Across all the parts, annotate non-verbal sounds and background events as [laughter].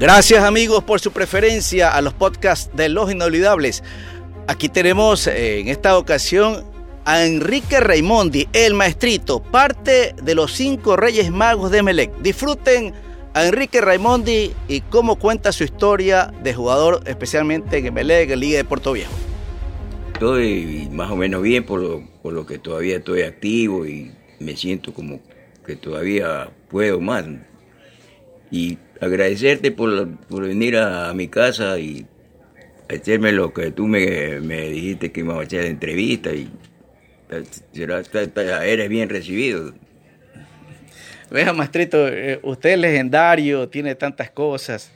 Gracias amigos por su preferencia a los podcasts de Los Inolvidables. Aquí tenemos eh, en esta ocasión a Enrique Raimondi, el maestrito, parte de los cinco Reyes Magos de Melec. Disfruten a Enrique Raimondi y cómo cuenta su historia de jugador, especialmente en Melec, en Liga de Puerto Viejo. Estoy más o menos bien por lo, por lo que todavía estoy activo y me siento como que todavía puedo más. Y agradecerte por, por venir a, mi casa y hacerme lo que tú me, me dijiste que iba a hacer la entrevista y eres bien recibido. Vea, maestrito, eh, usted es legendario, tiene tantas cosas.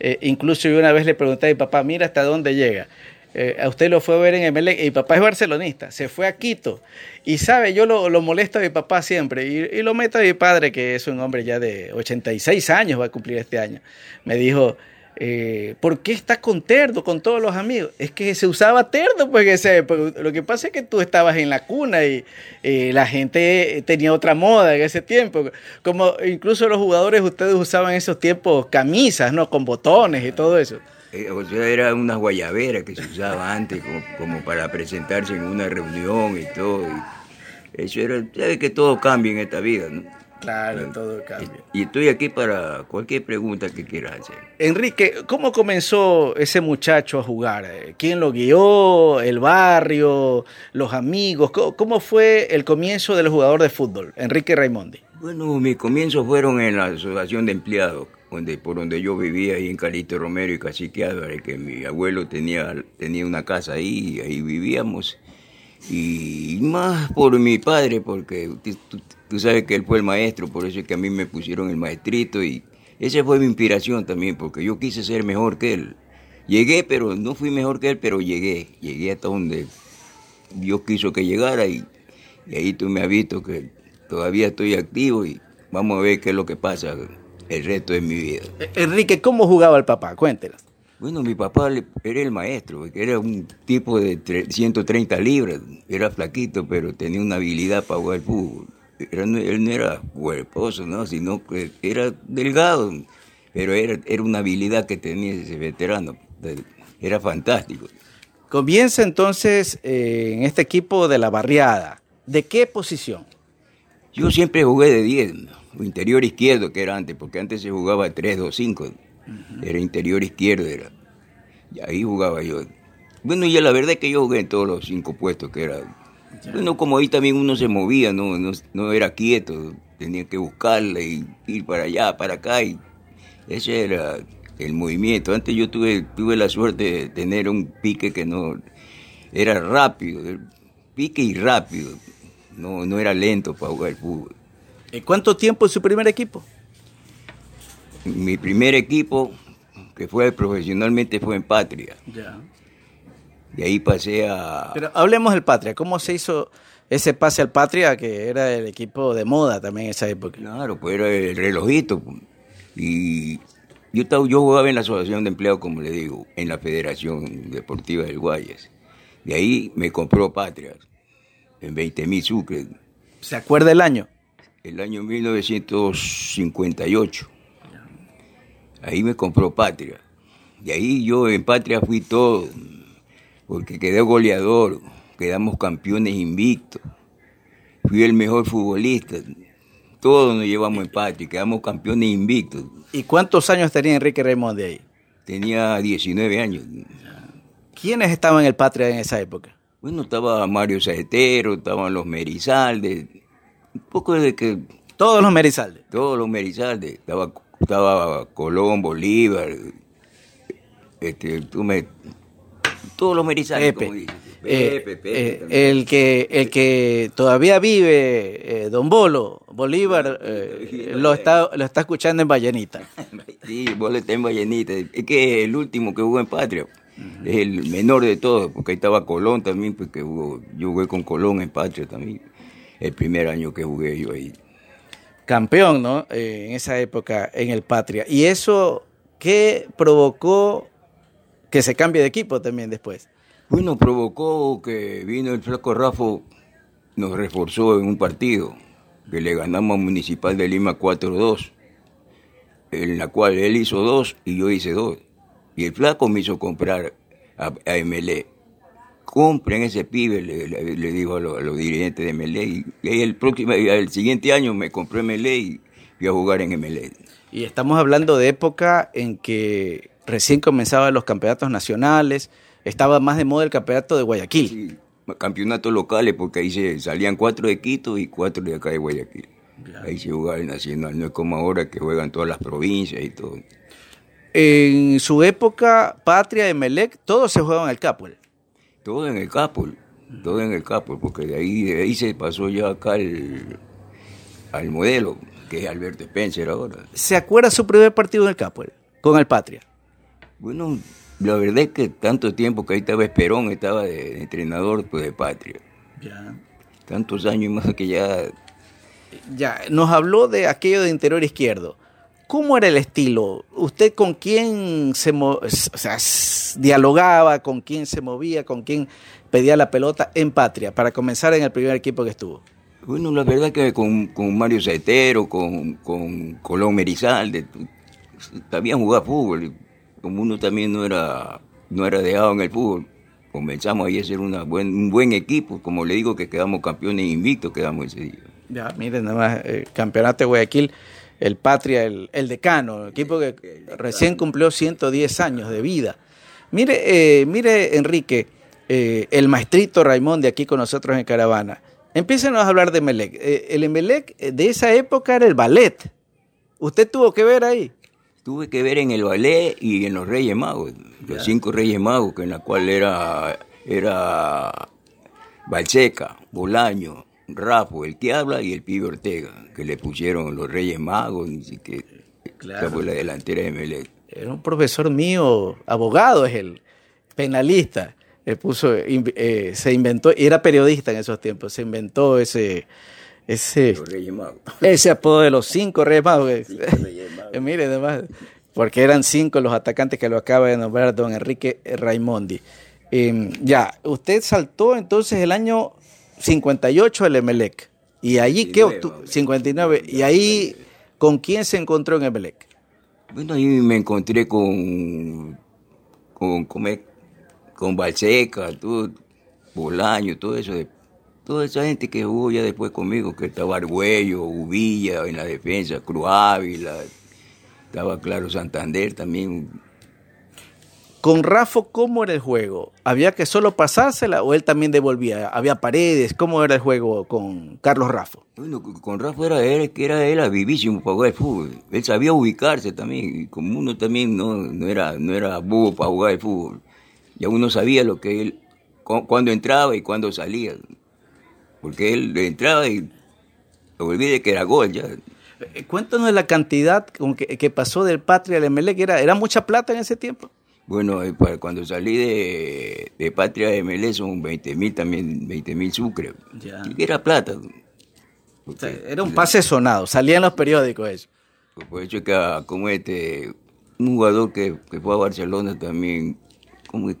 Eh, incluso yo una vez le pregunté a mi papá, mira hasta dónde llega. Eh, a usted lo fue a ver en MLE, y mi papá es barcelonista, se fue a Quito. Y sabe, yo lo, molesto a mi papá siempre, y, lo meto a mi padre, que es un hombre ya de 86 años, va a cumplir este año. Me dijo, eh, ¿por qué estás con terdo con todos los amigos? Es que se usaba terdo, pues ese, lo que pasa es que tú estabas en la cuna y la gente tenía otra moda en ese tiempo. Como incluso los jugadores, ustedes usaban en esos tiempos camisas, ¿no? Con botones y todo eso. Eh, o sea, era una guayabera que se usaba antes como, para presentarse en una reunión y todo. eso era, sabes que todo cambia en esta vida, ¿no? Claro, todo cambia. Y estoy aquí para cualquier pregunta que quieras hacer. Enrique, ¿cómo comenzó ese muchacho a jugar? ¿Quién lo guió? ¿El barrio? ¿Los amigos? ¿Cómo fue el comienzo del jugador de fútbol, Enrique Raimondi? Bueno, mis comienzos fueron en la Asociación de Empleados, donde, por donde yo vivía, ahí en Calito Romero y Cacique Álvarez, que mi abuelo tenía, tenía una casa ahí, y ahí vivíamos. Y más por mi padre, porque Tú sabes que él fue el maestro, por eso es que a mí me pusieron el maestrito y esa fue mi inspiración también, porque yo quise ser mejor que él. Llegué, pero no fui mejor que él, pero llegué. Llegué hasta donde Dios quiso que llegara y, ahí tú me has visto que todavía estoy activo y vamos a ver qué es lo que pasa el resto de mi vida. Eh, Enrique, ¿cómo jugaba el papá? Cuéntenos. Bueno, mi papá era el maestro, era un tipo de 130 libras, era flaquito, pero tenía una habilidad para jugar fútbol él no era cuerposo, ¿no? sino que era delgado, pero era, era una habilidad que tenía ese veterano, era fantástico. Comienza entonces eh, en este equipo de la barriada. ¿De qué posición? Yo siempre jugué de 10, interior izquierdo que era antes, porque antes se jugaba 3-2-5, era interior izquierdo, era. Y ahí jugaba yo. Bueno, y la verdad es que yo jugué en todos los cinco puestos que era bueno, como ahí también uno se movía, no, no, era quieto, tenía que buscarla y ir para allá, para acá, y ese era el movimiento. Antes yo tuve, tuve la suerte de tener un pique que no era rápido, pique y rápido, no, no era lento para jugar el fútbol. ¿Cuánto tiempo en su primer equipo? Mi primer equipo, que fue profesionalmente, fue en Patria. Ya. Y ahí pasé a... Pero hablemos del Patria. ¿Cómo se hizo ese pase al Patria, que era el equipo de moda también en esa época? Claro, pues era el relojito. Y yo, estaba, yo jugaba en la Asociación de Empleados, como le digo, en la Federación Deportiva del Guayas. De ahí me compró Patria, en 20 mil sucres. ¿Se acuerda el año? El año 1958. Ahí me compró Patria. De ahí yo en Patria fui todo porque quedé goleador, quedamos campeones invictos, fui el mejor futbolista, todos nos llevamos empate, quedamos campeones invictos. ¿Y cuántos años tenía Enrique Raymond de ahí? Tenía 19 años. ¿Quiénes estaban en el Patria en esa época? Bueno, estaba Mario Saetero, estaban los Merizaldes, un poco de que... Todos los Merizaldes. Todos los Merizaldes, estaba, estaba Colón, Bolívar, este, tú me, todos los merizales, Pepe. Eh, eh, el que el que todavía vive, eh, Don Bolo, Bolívar, lo está lo está escuchando en Vallenita. [laughs] sí, Bolo está en Vallenita. Es que el último que jugó en Patria. Es el menor de todos, porque ahí estaba Colón también, porque yo jugué con Colón en Patria también. El primer año que jugué yo ahí. Campeón, ¿no? en esa época en el Patria. ¿Y eso qué provocó que se cambie de equipo también después. Bueno, provocó que vino el flaco Rafo, nos reforzó en un partido, que le ganamos a Municipal de Lima 4-2. en la cual él hizo dos y yo hice dos. Y el flaco me hizo comprar a, a MLE. Compren ese pibe, le, le, le digo a, lo- a los dirigentes de MLE. Y, el, próximo, el siguiente año me compré MLE y fui a jugar en MLE. Y estamos hablando de época en que recién comenzaban los campeonatos nacionales, estaba más de moda el campeonato de Guayaquil. Sí, campeonatos locales, porque ahí se salían cuatro de Quito y cuatro de acá de Guayaquil. Ahí se jugaba el nacional, no es como ahora que juegan todas las provincias y todo. En su época, Patria, Emelec, todos se jugaban al Capul. Todo en el Capol, todo en el Capol, porque de ahí, de ahí se pasó ya acá al, al modelo, que es Alberto Spencer ahora. ¿Se acuerda su primer partido en el Capul? Con el Patria. Bueno, la verdad es que tanto tiempo que ahí estaba Esperón, estaba de, de entrenador pues, de Patria. Tantos años más que ya Ya, nos habló de aquello de interior izquierdo. ¿Cómo era el estilo? ¿Usted con quién se o sea, dialogaba, con quién se movía, con quién pedía la pelota en Patria para comenzar en el primer equipo que estuvo? Bueno, la verdad que con, con Mario Saetero, con, con Colón Merizalde, sabían jugar fútbol. Como uno también no era, no era dejado en el fútbol, comenzamos ahí a ser una buen, un buen equipo. Como le digo que quedamos campeones invictos, quedamos ese día. Ya, miren, nada más, eh, campeonato de Guayaquil, el Patria, el, el decano, el equipo que recién cumplió 110 años de vida. Mire, eh, mire Enrique, eh, el maestrito Raimón de aquí con nosotros en Caravana. Empiecen a hablar de Melec. Eh, el Emelec eh, de esa época era el ballet. ¿Usted tuvo que ver ahí? Tuve que ver en el ballet y en los Reyes Magos, los cinco Reyes Magos, que en la cual era, era Balseca, Bolaño, Rafa, el que habla y el pibe Ortega, que le pusieron los Reyes Magos, así que Claro. fue la delantera de Melec. Era un profesor mío, abogado es él, penalista. Le puso, eh, se inventó, y era periodista en esos tiempos, se inventó ese, ese, ese apodo de los cinco Reyes Magos. Reyes Magos. [laughs] Eh, Mire, además, porque eran cinco los atacantes que lo acaba de nombrar don Enrique Raimondi. Eh, ya, usted saltó entonces el año 58 al Emelec. Y allí, ¿qué 59, obtuvo? 59. Y ahí, ¿con quién se encontró en Emelec? Bueno, ahí me encontré con, con, con, con Balseca, todo, Bolaño, todo eso, de, toda esa gente que jugó ya después conmigo, que estaba Argüello, Uvilla en la defensa, Cruz Ávila, estaba Claro Santander también. Con Rafo, ¿cómo era el juego? ¿Había que solo pasársela o él también devolvía? ¿Había paredes? ¿Cómo era el juego con Carlos Rafo? Bueno, con Rafa era él, que era él vivísimo para jugar el fútbol. Él sabía ubicarse también, y como uno también no, no era, no era bobo para jugar el fútbol. Ya uno sabía lo que él, cu- cuándo entraba y cuándo salía. Porque él entraba y lo olvidé que era gol ya. Eh, Cuéntanos la cantidad con que, que pasó del Patria al Emelec. ¿Era, ¿Era mucha plata en ese tiempo? Bueno, eh, para cuando salí de, de Patria de Melé son 20 mil también, 20 mil sucre. Ya. Y era plata. O sea, era un pase sonado. Salía en los periódicos eso. Pues Por eso es que como este, un jugador que, que fue a Barcelona también, como,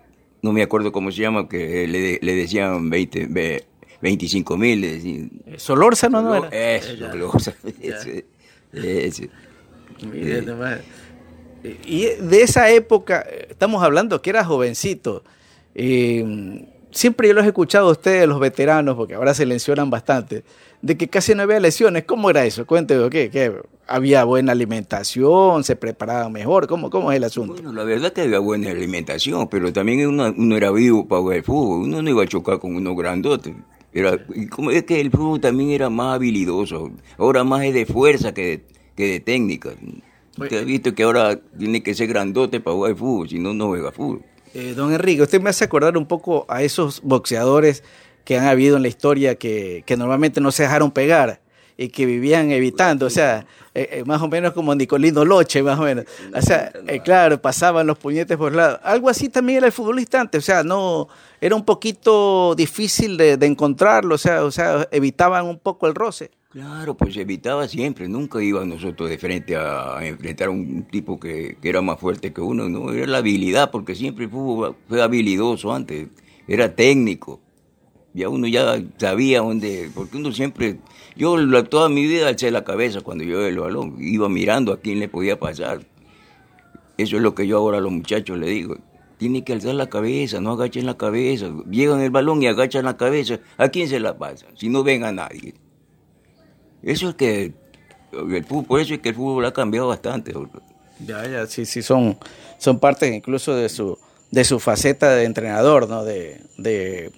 no me acuerdo cómo se llama, que le, le decían 20, ve- 25 mil. Eh, Solórzano no era. Eso, Solórzano, ese, ese. Y de esa época, eh, estamos hablando que era jovencito. eh, siempre yo los he escuchado a ustedes, los veteranos, porque ahora se mencionan bastante, de que casi no había lesiones. ¿Cómo era eso? Cuénteme, ¿qué? ¿Había buena alimentación? ¿Se preparaban mejor? ¿Cómo, es el asunto? Bueno, la verdad que había buena alimentación, pero también uno, uno era vivo para jugar el fútbol. Uno no iba a chocar con unos grandotes. Era, como es que el fútbol también era más habilidoso. Ahora más es de fuerza que de, que de técnica. Usted ha visto que ahora tiene que ser grandote para jugar fútbol, si no, no juega fútbol. Eh, don Enrique, usted me hace acordar un poco a esos boxeadores que han habido en la historia que, que normalmente no se dejaron pegar y que vivían evitando, o sea, eh, eh, más o menos como Nicolino Loche, más o menos. O sea, eh, claro, pasaban los puñetes por lado. Algo así también era el futbolista antes, o sea, no, era un poquito difícil de, de encontrarlo, o sea, o sea, evitaban un poco el roce. Claro, pues evitaba siempre, nunca iba nosotros de frente a, enfrentar a un tipo que, que era más fuerte que uno, no, era la habilidad, porque siempre fue habilidoso antes, era técnico. Ya uno ya sabía dónde, porque uno siempre, yo toda mi vida alcé la cabeza cuando yo el balón, iba mirando a quién le podía pasar. Eso es lo que yo ahora a los muchachos le digo. Tiene que alzar la cabeza, no agachen la cabeza. Llegan el balón y agachan la cabeza. ¿A quién se la pasa? Si no ven a nadie. Eso es que el fútbol, por eso es que el fútbol ha cambiado bastante. Ya, ya, sí, sí, son, son partes incluso de su, de su faceta de entrenador, ¿no? De, de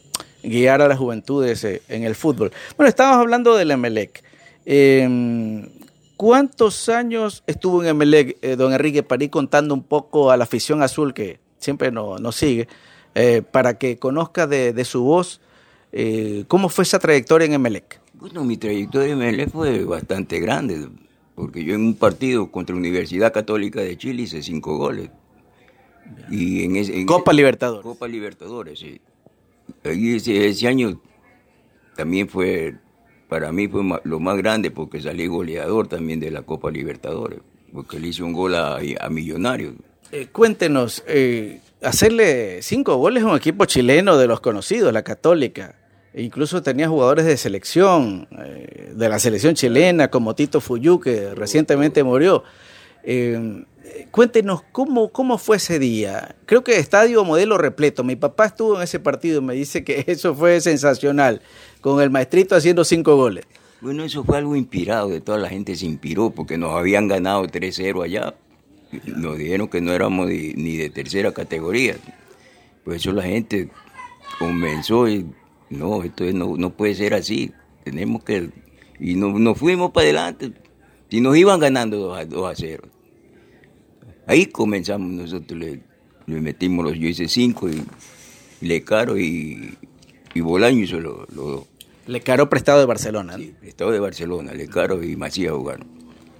guiar a las juventudes eh, en el fútbol. Bueno, estábamos hablando del Emelec. Eh, ¿Cuántos años estuvo en Emelec, eh, don Enrique Parí, contando un poco a la afición azul que siempre nos sigue, eh, para que conozca de, de su voz cómo fue esa trayectoria en Emelec? Bueno, mi trayectoria en Emelec fue bastante grande, porque yo en un partido contra la Universidad Católica de Chile hice cinco goles. Y en ese, en Copa Libertadores. Copa Libertadores, sí. Ahí ese, ese año también fue para mí fue lo más grande porque salí goleador también de la Copa Libertadores, porque le hice un gol a, a Millonarios. Eh, cuéntenos, eh, hacerle cinco goles a un equipo chileno de los conocidos, la Católica, incluso tenía jugadores de selección, eh, de la selección chilena, como Tito Fuyú, que recientemente murió. Eh, cuéntenos cómo, cómo fue ese día. Creo que estadio modelo repleto. Mi papá estuvo en ese partido y me dice que [laughs] eso fue sensacional con el maestrito haciendo cinco goles. Bueno, eso fue algo inspirado, de toda la gente se inspiró porque nos habían ganado 3-0 allá. Nos dijeron que no éramos ni de tercera categoría. Por eso la gente comenzó y no, esto no, no puede ser así. Tenemos que... Y nos fuimos para adelante. Y nos iban ganando 2 a, 2 a 0. Ahí comenzamos nosotros, le, le metimos los, yo hice 5 y, y Lecaro y, y Bolaño hizo los lo dos. Lecaro prestado de Barcelona. Sí, prestado de Barcelona, Lecaro y Macías jugaron.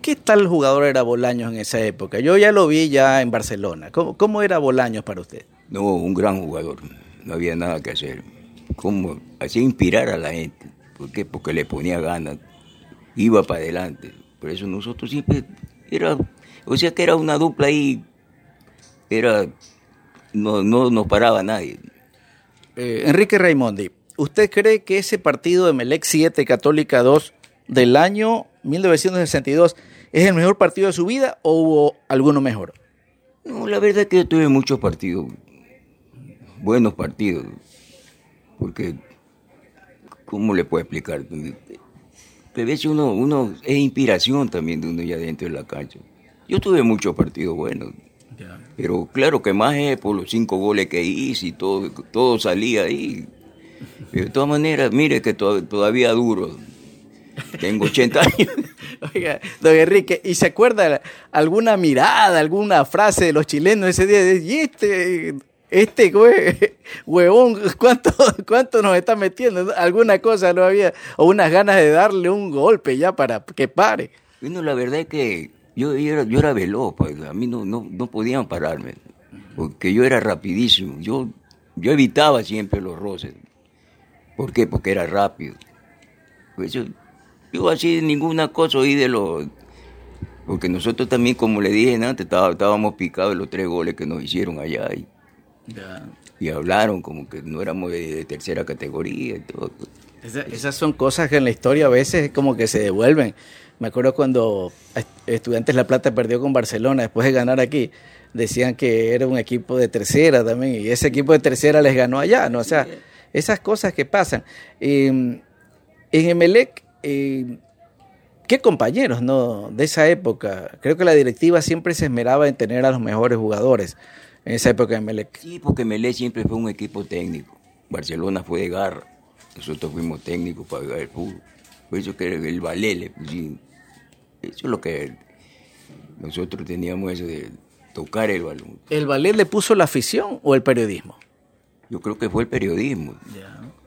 ¿Qué tal jugador era Bolaños en esa época? Yo ya lo vi ya en Barcelona. ¿Cómo, cómo era Bolaños para usted? No, un gran jugador. No había nada que hacer. ¿Cómo? Hacía inspirar a la gente. ¿Por qué? Porque le ponía ganas. Iba para adelante. Por eso nosotros siempre era... O sea que era una dupla ahí. Era... No, no nos paraba nadie. Eh, Enrique Raimondi, ¿usted cree que ese partido de Melec 7, Católica 2 del año 1962 es el mejor partido de su vida o hubo alguno mejor? No, la verdad es que yo tuve muchos partidos, buenos partidos, porque, ¿cómo le puedo explicar? A veces uno, uno es inspiración también de uno ya dentro de la cancha. Yo tuve muchos partidos buenos, yeah. pero claro que más es por los cinco goles que hice y todo, todo salía ahí. De todas maneras, mire que to todavía duro. Tengo 80 años. [laughs] Oiga, don Enrique, ¿y se acuerda alguna mirada, alguna frase de los chilenos ese día? Y este, este [laughs] huevón, ¿cuánto, ¿cuánto nos está metiendo? Alguna cosa no había, o unas ganas de darle un golpe ya para que pare. Bueno, la verdad es que yo, yo, era, yo era veloz, pues, a mí no, no, no podían pararme, porque yo era rapidísimo. Yo, yo evitaba siempre los roces. ¿Por qué? Porque era rápido. Pues yo, yo así ninguna cosa oí de los... Porque nosotros también, como le dije antes, estábamos picados de los tres goles que nos hicieron allá. Y, y hablaron como que no éramos de, de tercera categoría y todo. Esa, esas son cosas que en la historia a veces como que se devuelven. Me acuerdo cuando Estudiantes La Plata perdió con Barcelona después de ganar aquí, decían que era un equipo de tercera también, y ese equipo de tercera les ganó allá, ¿no? O sea, esas cosas que pasan. Eh, en Emelec, eh, qué compañeros, ¿no? De esa época. Creo que la directiva siempre se esmeraba en tener a los mejores jugadores en esa época de Emelec. Sí, porque Emelec siempre fue un equipo técnico. Barcelona fue de garra. Nosotros fuimos técnicos para jugar el fútbol. Por eso que el ballet le pusimos. Eso es lo que nosotros teníamos eso de tocar el balón. ¿El ballet le puso la afición o el periodismo? Yo creo que fue el periodismo.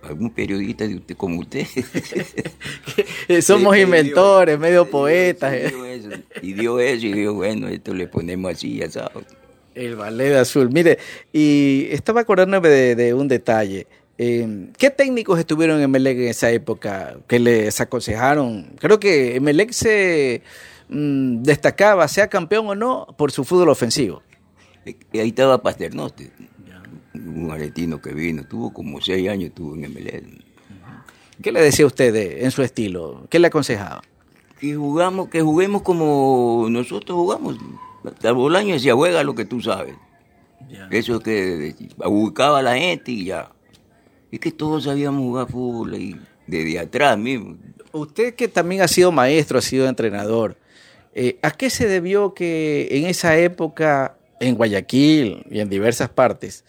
Algún periodista de usted como usted. [laughs] Somos sí, inventores, dio, medio poetas. Y dio, eso, y dio eso y dijo, bueno, esto le ponemos así, ya sabes. El ballet azul. Mire, y estaba acordándome de, de un detalle. Eh, ¿Qué técnicos estuvieron en Melec en esa época que les aconsejaron? Creo que Melec se mmm, destacaba, sea campeón o no, por su fútbol ofensivo. Y ahí estaba Pasternoste, un argentino que vino, tuvo como seis años, estuvo en Melec. ¿Qué le decía usted de- en su estilo? ¿Qué le aconsejaba? Que jugamos, que juguemos como nosotros jugamos. Hasta Bolaño decía, juega lo que tú sabes. Eso es que ubicaba a la gente y ya. Es que todos sabíamos jugar fútbol y desde atrás mismo. Usted que también ha sido maestro, ha sido entrenador, eh, ¿a qué se debió que en esa época, en Guayaquil y en diversas partes,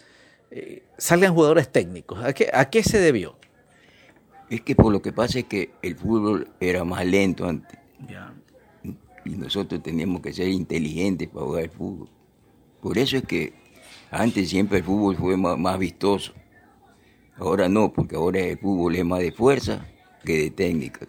eh, salgan jugadores técnicos? ¿A qué, ¿A qué se debió? Es que por lo que pasa es que el fútbol era más lento antes. Y nosotros teníamos que ser inteligentes para jugar el fútbol. Por eso es que antes siempre el fútbol fue más, más vistoso. Ahora no, porque ahora el fútbol es más de fuerza que de técnica.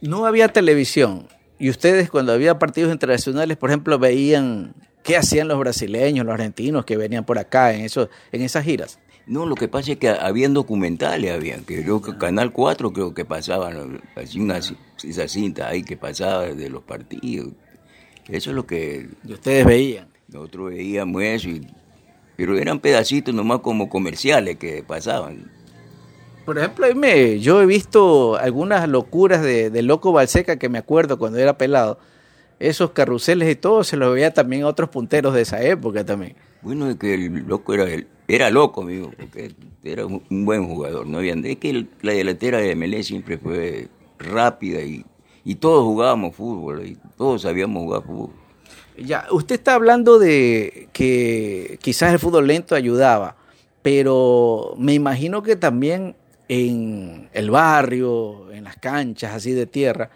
No había televisión y ustedes cuando había partidos internacionales, por ejemplo, veían qué hacían los brasileños, los argentinos que venían por acá en, eso, en esas giras. No, lo que pasa es que habían documentales, habían, que creo que Canal 4 creo que pasaban, así una, esa cinta ahí que pasaba de los partidos. Eso es lo que Y ustedes veían. nosotros veíamos eso, y- pero eran pedacitos nomás como comerciales que pasaban. Por ejemplo, me- yo he visto algunas locuras de, de Loco Balseca que me acuerdo cuando era pelado. Esos carruseles y todo se los veía también a otros punteros de esa época también. Bueno, es que el loco era el- era loco, amigo, porque era un buen jugador. No había, es que la delantera de Melé siempre fue rápida y, y todos jugábamos fútbol y todos sabíamos jugar fútbol. Ya, usted está hablando de que quizás el fútbol lento ayudaba, pero me imagino que también en el barrio, en las canchas así de tierra,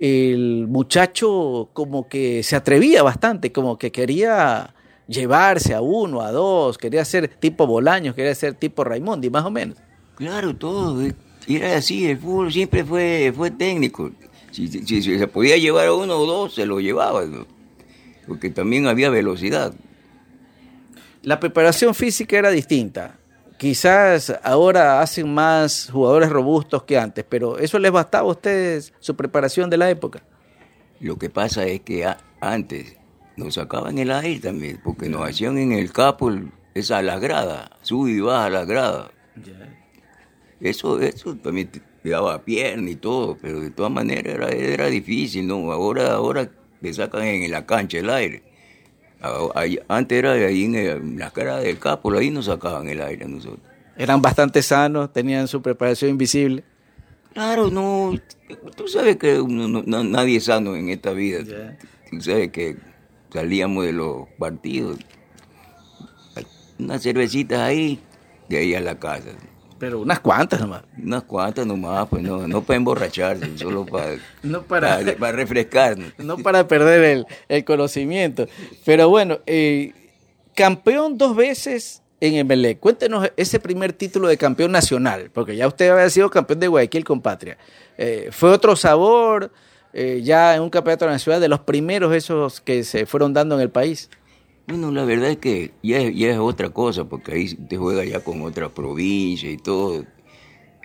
el muchacho como que se atrevía bastante, como que quería llevarse a uno, a dos, quería ser tipo Bolaños, quería ser tipo Raimondi, más o menos. Claro, todo. eh, Era así, el fútbol siempre fue, fue técnico. Si, si- si se podía llevar a uno o dos, se lo llevaba. ¿no? Porque también había velocidad. La preparación física era distinta. Quizás ahora hacen más jugadores robustos que antes, pero ¿eso les bastaba a ustedes su preparación de la época? Lo que pasa es que antes nos sacaban el aire también, porque nos hacían en el capo esa la grada, sube y baja la grada. Eso, eso también te te daba pierna y todo, pero de todas maneras era, era difícil, ¿no? Ahora, ahora le sacan en la cancha el aire. A- ahí- Antes era ahí en, el- en la cara del capo, ahí nos sacaban el aire a nosotros. Eran bastante sanos, tenían su preparación invisible. Claro, no, tú sabes que no- na- nadie es sano en esta vida. Tú sabes que salíamos de los partidos, unas cervecitas ahí, de ahí a la casa. Pero unas cuantas nomás. Unas cuantas nomás, pues no, no para emborracharse, solo para, [laughs] No para, para, para refrescarnos. [laughs] no para perder el, el conocimiento. Pero bueno, eh, campeón dos veces en Emelec. Cuéntenos ese primer título de campeón nacional, porque ya usted había sido campeón de Guayaquil con Patria. Eh, ¿Fue otro sabor eh, ya en un campeonato nacional de los primeros esos que se fueron dando en el país? Bueno, la verdad es que ya es, ya es otra cosa, porque ahí te juega ya con otra provincia y todo.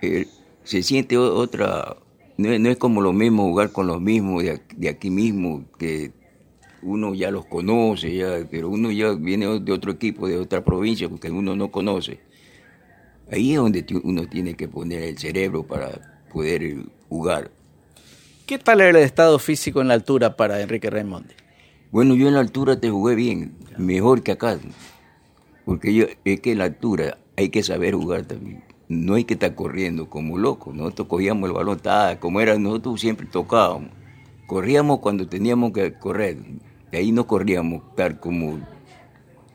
Eh, se siente otra, no es, no es como lo mismo jugar con los mismos de, de aquí mismo, que uno ya los conoce, ya, pero uno ya viene de otro equipo, de otra provincia, porque uno no conoce. Ahí es donde uno tiene que poner el cerebro para poder jugar. ¿Qué tal era el estado físico en la altura para Enrique Raimondi? Bueno, yo en la altura te jugué bien, mejor que acá. Porque yo, es que en la altura hay que saber jugar también. No hay que estar corriendo como locos. Nosotros cogíamos el balón, ta, como era, nosotros siempre tocábamos. Corríamos cuando teníamos que correr. Ahí no corríamos estar como,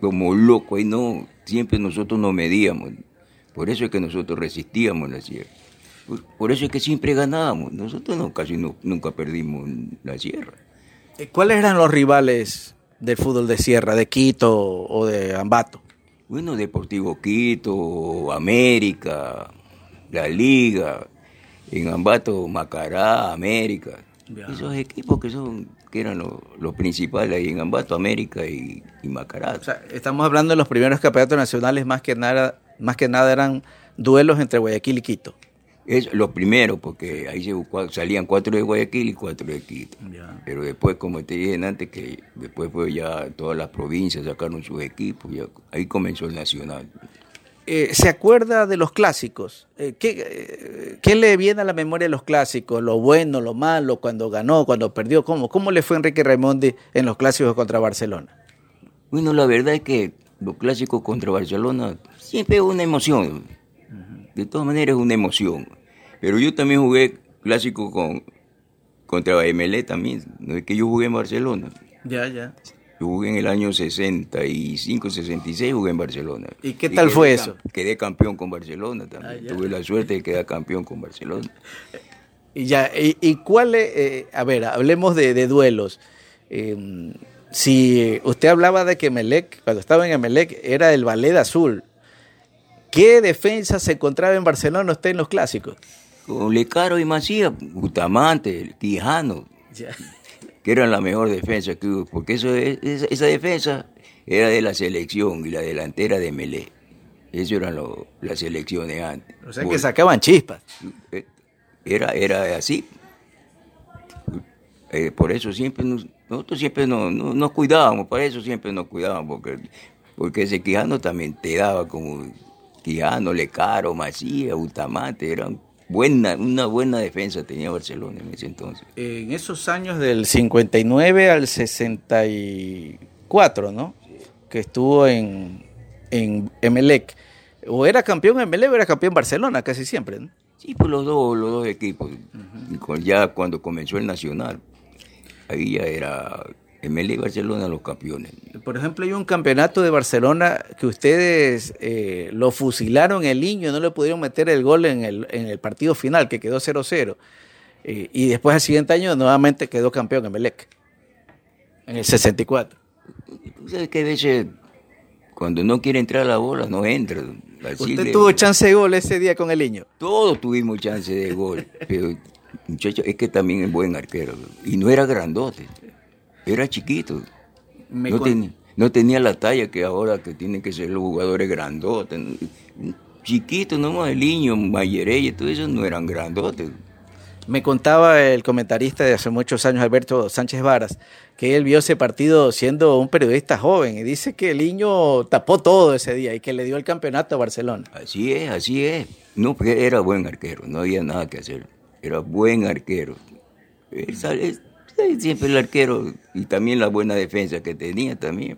como locos. Ahí no, siempre nosotros nos medíamos. Por eso es que nosotros resistíamos en la sierra. Por, por eso es que siempre ganábamos. Nosotros no, casi no- nunca perdimos la sierra. Eh, ¿Cuáles eran los rivales del fútbol de Sierra, de Quito o de Ambato? Bueno, Deportivo Quito, América, la Liga, en Ambato, Macará, América. Ya. Esos equipos que son que eran los, los principales ahí en Ambato, América y, y Macará. O sea, estamos hablando de los primeros campeonatos nacionales, más que nada, más que nada eran duelos entre Guayaquil y Quito. Es los primeros, porque ahí se buscó- salían cuatro de Guayaquil y cuatro de Quito. Pero después, como te dije antes, que después fue ya todas las provincias sacaron sus equipos, ya, ahí comenzó el nacional. eh, ¿se acuerda de los clásicos? Eh, ¿qué, eh, ¿qué, le viene a la memoria de los clásicos? Lo bueno, lo malo, cuando ganó, cuando perdió. ¿Cómo, cómo le fue Enrique Raimondi en los clásicos contra Barcelona? Bueno, la verdad es que los clásicos contra Barcelona siempre es una emoción. De todas maneras es una emoción. Pero yo también jugué clásico con, contra Emelé también. No es que yo jugué en Barcelona. Ya, ya. Yo jugué en el año 65, 66, jugué en Barcelona. ¿Y qué tal fue eso? Quedé campeón con Barcelona también. Ah, Tuve la suerte de quedar campeón con Barcelona. [laughs] Y ya, ¿y, cuál es? Eh, a ver, hablemos de, duelos. Em, si usted hablaba de que Melec, cuando estaba en Emelec, era el ballet azul, ¿qué defensa se encontraba en Barcelona usted en los clásicos? Con Lecaro y Macías, Bustamante, Quijano. Ya que era la mejor defensa que hubo, porque eso, esa, defensa era de la selección y la delantera de Melé. Eso eran las selecciones antes. O sea que sacaban chispas. Eh, era, era así. Eh, por eso siempre nosotros siempre nos, cuidábamos, por eso siempre nos cuidábamos, porque, porque ese Quijano también te daba como Quijano, Lecaro, Macías, Bustamante, eran buena, una buena defensa tenía Barcelona en ese entonces. En esos años del 59 al 64, ¿no? Que estuvo en, en Emelec. O era campeón en Emelec o era campeón Barcelona, casi siempre, ¿no? Sí, pues los dos, los dos equipos. Ya cuando comenzó el Nacional, ahí ya era Emelec y Barcelona los campeones. Por ejemplo, hay un campeonato de Barcelona que ustedes eh, lo fusilaron el niño, no le pudieron meter el gol en el, en el partido final, que quedó 0-0. Eh, y después, al siguiente año, nuevamente quedó campeón Emelec, en el 64. ¿Sabes qué veces cuando no quiere entrar a la bola, no entra? ¿Usted tuvo chance de gol ese día con el niño? Todos tuvimos chance de gol, pero muchacho, es que también es buen arquero. Y no era grandote. Era chiquito. no, tenía la talla que ahora que tienen que ser los jugadores grandotes. Chiquito, no el niño, y todo eso no eran grandotes. Me contaba el comentarista de hace muchos años, Alberto Sánchez Varas, que él vio ese partido siendo un periodista joven y dice que el niño tapó todo ese día y que le dio el campeonato a Barcelona. Así es, así es. No, porque era buen arquero, no había nada que hacer. Era buen arquero. Siempre el arquero y también la buena defensa que tenía también.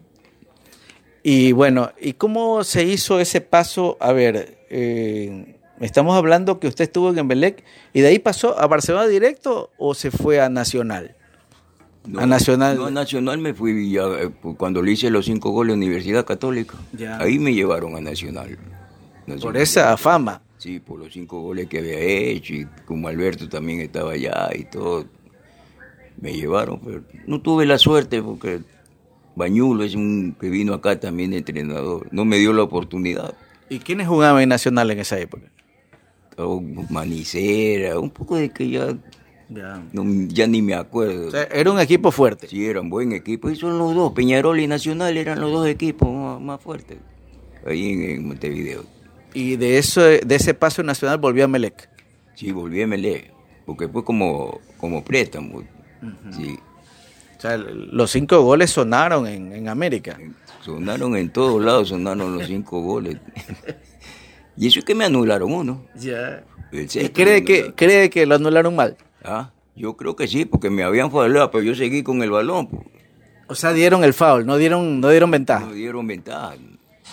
Y bueno, ¿y cómo se hizo ese paso? A ver, eh, estamos hablando que usted estuvo en Embelec y de ahí pasó a Barcelona directo o se fue a Nacional. a Nacional. No, a Nacional me fui ya, cuando le hice los cinco goles a Universidad Católica. Ahí me llevaron a Nacional. Por esa fama. Sí, por los cinco goles que había hecho y como Alberto también estaba allá y todo me llevaron, pero no tuve la suerte porque Bañulo es un que vino acá también entrenador, no me dio la oportunidad. ¿Y quiénes jugaban en Nacional en esa época? Oh, Manicera, un poco de que ya ya. ni me acuerdo. era un equipo fuerte. Sí, era un buen equipo. Y son los dos, Peñarol y Nacional eran los dos equipos más, fuertes ahí en, Montevideo. ¿Y de, eso, de ese paso nacional volvió a Melec? Sí, volví a Melec, porque fue como, como préstamo. Sí. O sea, los cinco goles sonaron en, América. Sonaron en todos lados, sonaron los cinco goles. [laughs] y eso es que me anularon uno. Ya. ¿Y cree que, cree que lo anularon mal? Ah, yo creo que sí, porque me habían faulado, pero yo seguí con el balón. O sea, dieron el foul, no dieron, no dieron ventaja. No dieron ventaja.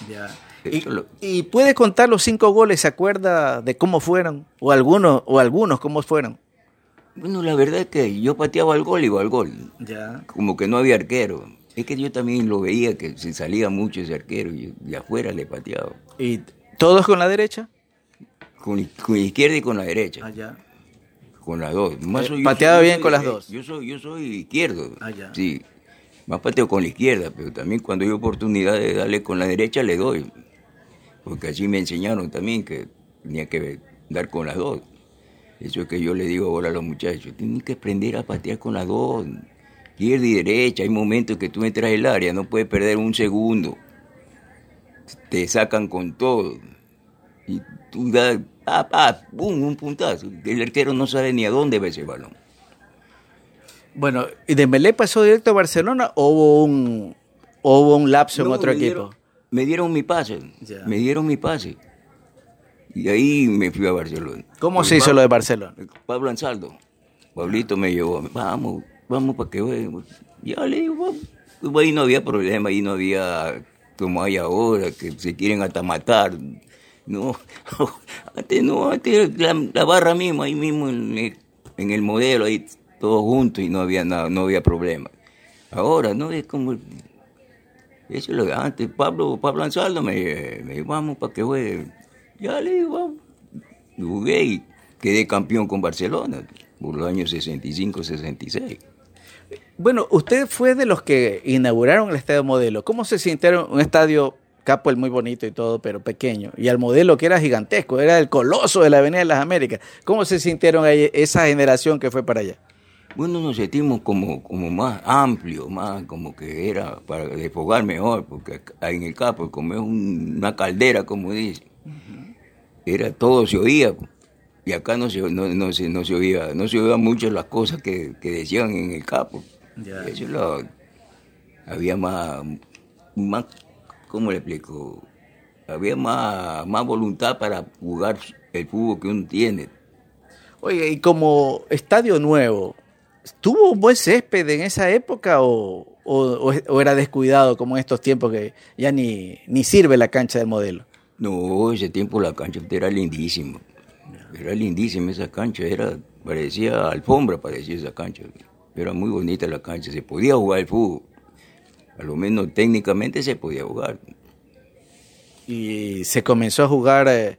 Ya. Y, y, puede contar los cinco goles, ¿se acuerda de cómo fueron? O algunos, o algunos cómo fueron. Bueno, la verdad es que yo pateaba al gol y iba al gol. Ya. Como que no había arquero. Es que yo también lo veía que se salía mucho ese arquero y de afuera le pateaba. ¿Y todos con la derecha? Con, con la izquierda y con la derecha. Ah, ya. Con las dos. Más eh, pateaba bien con las dos. Yo soy, yo soy izquierdo. Ah, ya. Sí. Más pateo con la izquierda, pero también cuando hay oportunidad de darle con la derecha le doy. Porque así me enseñaron también que tenía que dar con las dos. Eso es que yo le digo ahora a los muchachos, tienen que aprender a patear con las dos, izquierda y derecha. Hay momentos que tú entras el área, no puedes perder un segundo. Te sacan con todo. Y tú das, ah, ah, un puntazo. El arquero no sabe ni a dónde va ese balón. Bueno, ¿y de Melé pasó directo a Barcelona o hubo un, hubo un lapso en otro equipo? me dieron mi pase, me dieron mi pase. Y ahí me fui a Barcelona. ¿Cómo se hizo lo de Barcelona? Pablo Ansaldo. Pablito me llevó, vamos, vamos para que juegue. Ya le digo. Pues ahí no había problema, ahí no había como hay ahora, que se quieren hasta matar. No, [laughs] antes no, antes la, la barra misma, ahí mismo en el, en el modelo, ahí todos juntos y no había nada, no había problema. Ahora, ¿no? Es como... Eso es lo que antes, Pablo, Pablo Ansaldo me, me vamos para que juegue. Ya le digo, Jugué y quedé campeón con Barcelona por los años 65-66. Bueno, usted fue de los que inauguraron el Estadio Modelo. ¿Cómo se sintieron un estadio capo, el muy bonito y todo, pero pequeño? Y al modelo que era gigantesco, era el coloso de la Avenida de las Américas. ¿Cómo se sintieron ahí esa generación que fue para allá? Bueno, nos sentimos como, como más amplio, más como que era para desfogar mejor, porque en el campo, como es un- una caldera, como dice, era todo se oía. Y acá no se, no, no se, no se oía, no se oían mucho las cosas que, que decían en el campo. Ya. Eso lo, había más, más, ¿cómo le explico? Había más, más voluntad para jugar el fútbol que uno tiene. Oye, y como estadio nuevo, ¿tuvo un buen césped en esa época o, o- o era descuidado como en estos tiempos que ya ni, ni sirve la cancha del modelo? No, ese tiempo la cancha era lindísima. Era lindísima esa cancha, era, parecía alfombra, parecía esa cancha. Era muy bonita la cancha, se podía jugar el fútbol. A lo menos técnicamente se podía jugar. y se comenzó a jugar eh,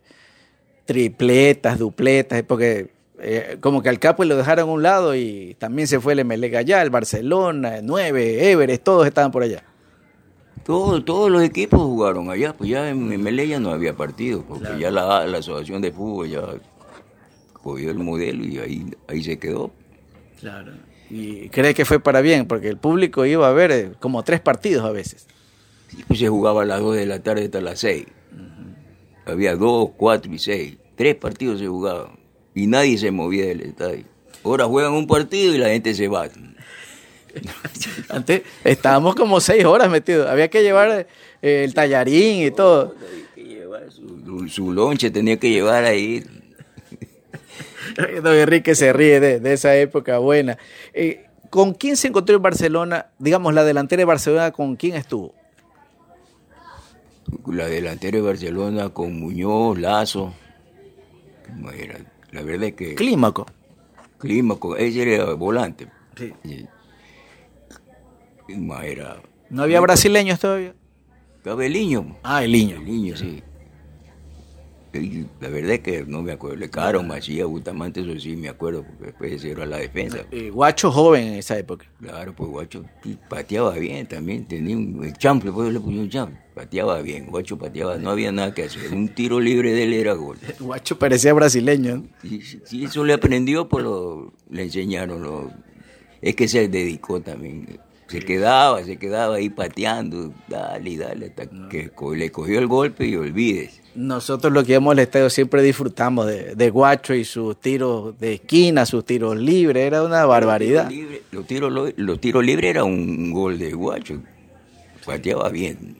tripletas, dupletas, porque eh, como que al Capo lo dejaron a un lado y también se fue el Emelec allá, el Barcelona, el 9, Everest, todos estaban por allá. Todos, todos los equipos jugaron allá, pues ya en Melé ya no había partido, porque ya la, la asociación de fútbol ya cogió el modelo y ahí, ahí se quedó. Claro. Y cree que fue para bien, porque el público iba a ver eh, como tres partidos a veces. Y pues se jugaba a las 2 de la tarde hasta las 6. Había 2, 4 y 6. Tres partidos se jugaban. Y nadie se movía del estadio. Ahora juegan un partido y la gente se va. [laughs] Antes estábamos como seis horas metidos, había que llevar eh, el tallarín y todo. Su, su- lonche, tenía que llevar ahí. [laughs] Don Enrique se ríe de, de esa época buena. Eh, ¿Con quién se encontró en Barcelona? Digamos, la delantera de Barcelona, ¿con quién estuvo? La delantera de Barcelona con Muñoz, Lazo. La verdad es que Clímaco. Clímaco, ese era volante. Sí. Sí. ¿Quién más era? ¿No había brasileños todavía? Cabeliño. Ah, el niño. El niño, sí. La verdad es que no me acuerdo. Le Caro, Macías, Bustamante, eso sí me acuerdo, porque después era la defensa. Eh, guacho joven en esa época. Claro, pues Guacho pateaba bien también, tenía un el chample, pues le un chample, pateaba bien, Guacho pateaba, no había nada que hacer, un tiro libre de él era gol. El [laughs] guacho parecía brasileño. si si eso le aprendió, pues lo, le enseñaron, lo, es que se dedicó también, se quedaba, se quedaba ahí pateando, dale y dale, hasta que le cogió el golpe y olvides. Nosotros los que íbamos al estadio siempre disfrutamos de, de guacho y sus tiros de esquina, sus tiros libres. Era una barbaridad. Los tiros libres, los tiros, lo- los tiros libres era un gol de Guacho, pateaba bien,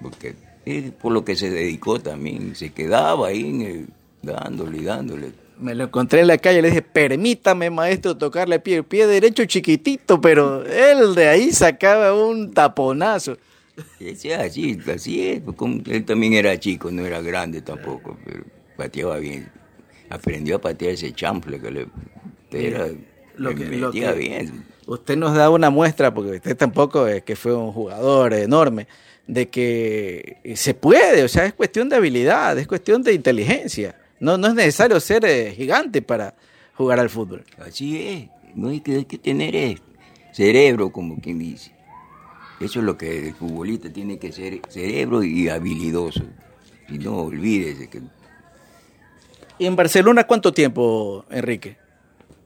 porque es por lo que se dedicó también, se quedaba ahí en el- dándole y dándole. Me lo encontré en la calle y le dije, permítame, maestro, tocarle el pie. El pie derecho chiquitito, pero él de ahí sacaba un taponazo. Es así, así es, pues, él también era chico, no era grande tampoco, pero pateaba bien. Aprendió a patear ese chample que le, era, Lo que- lo que- bien. Usted nos da una muestra, porque usted tampoco es que fue un jugador enorme, de que se puede, o sea, es cuestión de habilidad, es cuestión de inteligencia. No, no es necesario ser eh, gigante para jugar al fútbol. Así es, no hay que, hay que tener eh, cerebro, como quien dice. Eso es lo que el futbolista tiene que ser, cerebro y habilidoso. Y no olvídese que ¿Y en Barcelona cuánto tiempo, Enrique?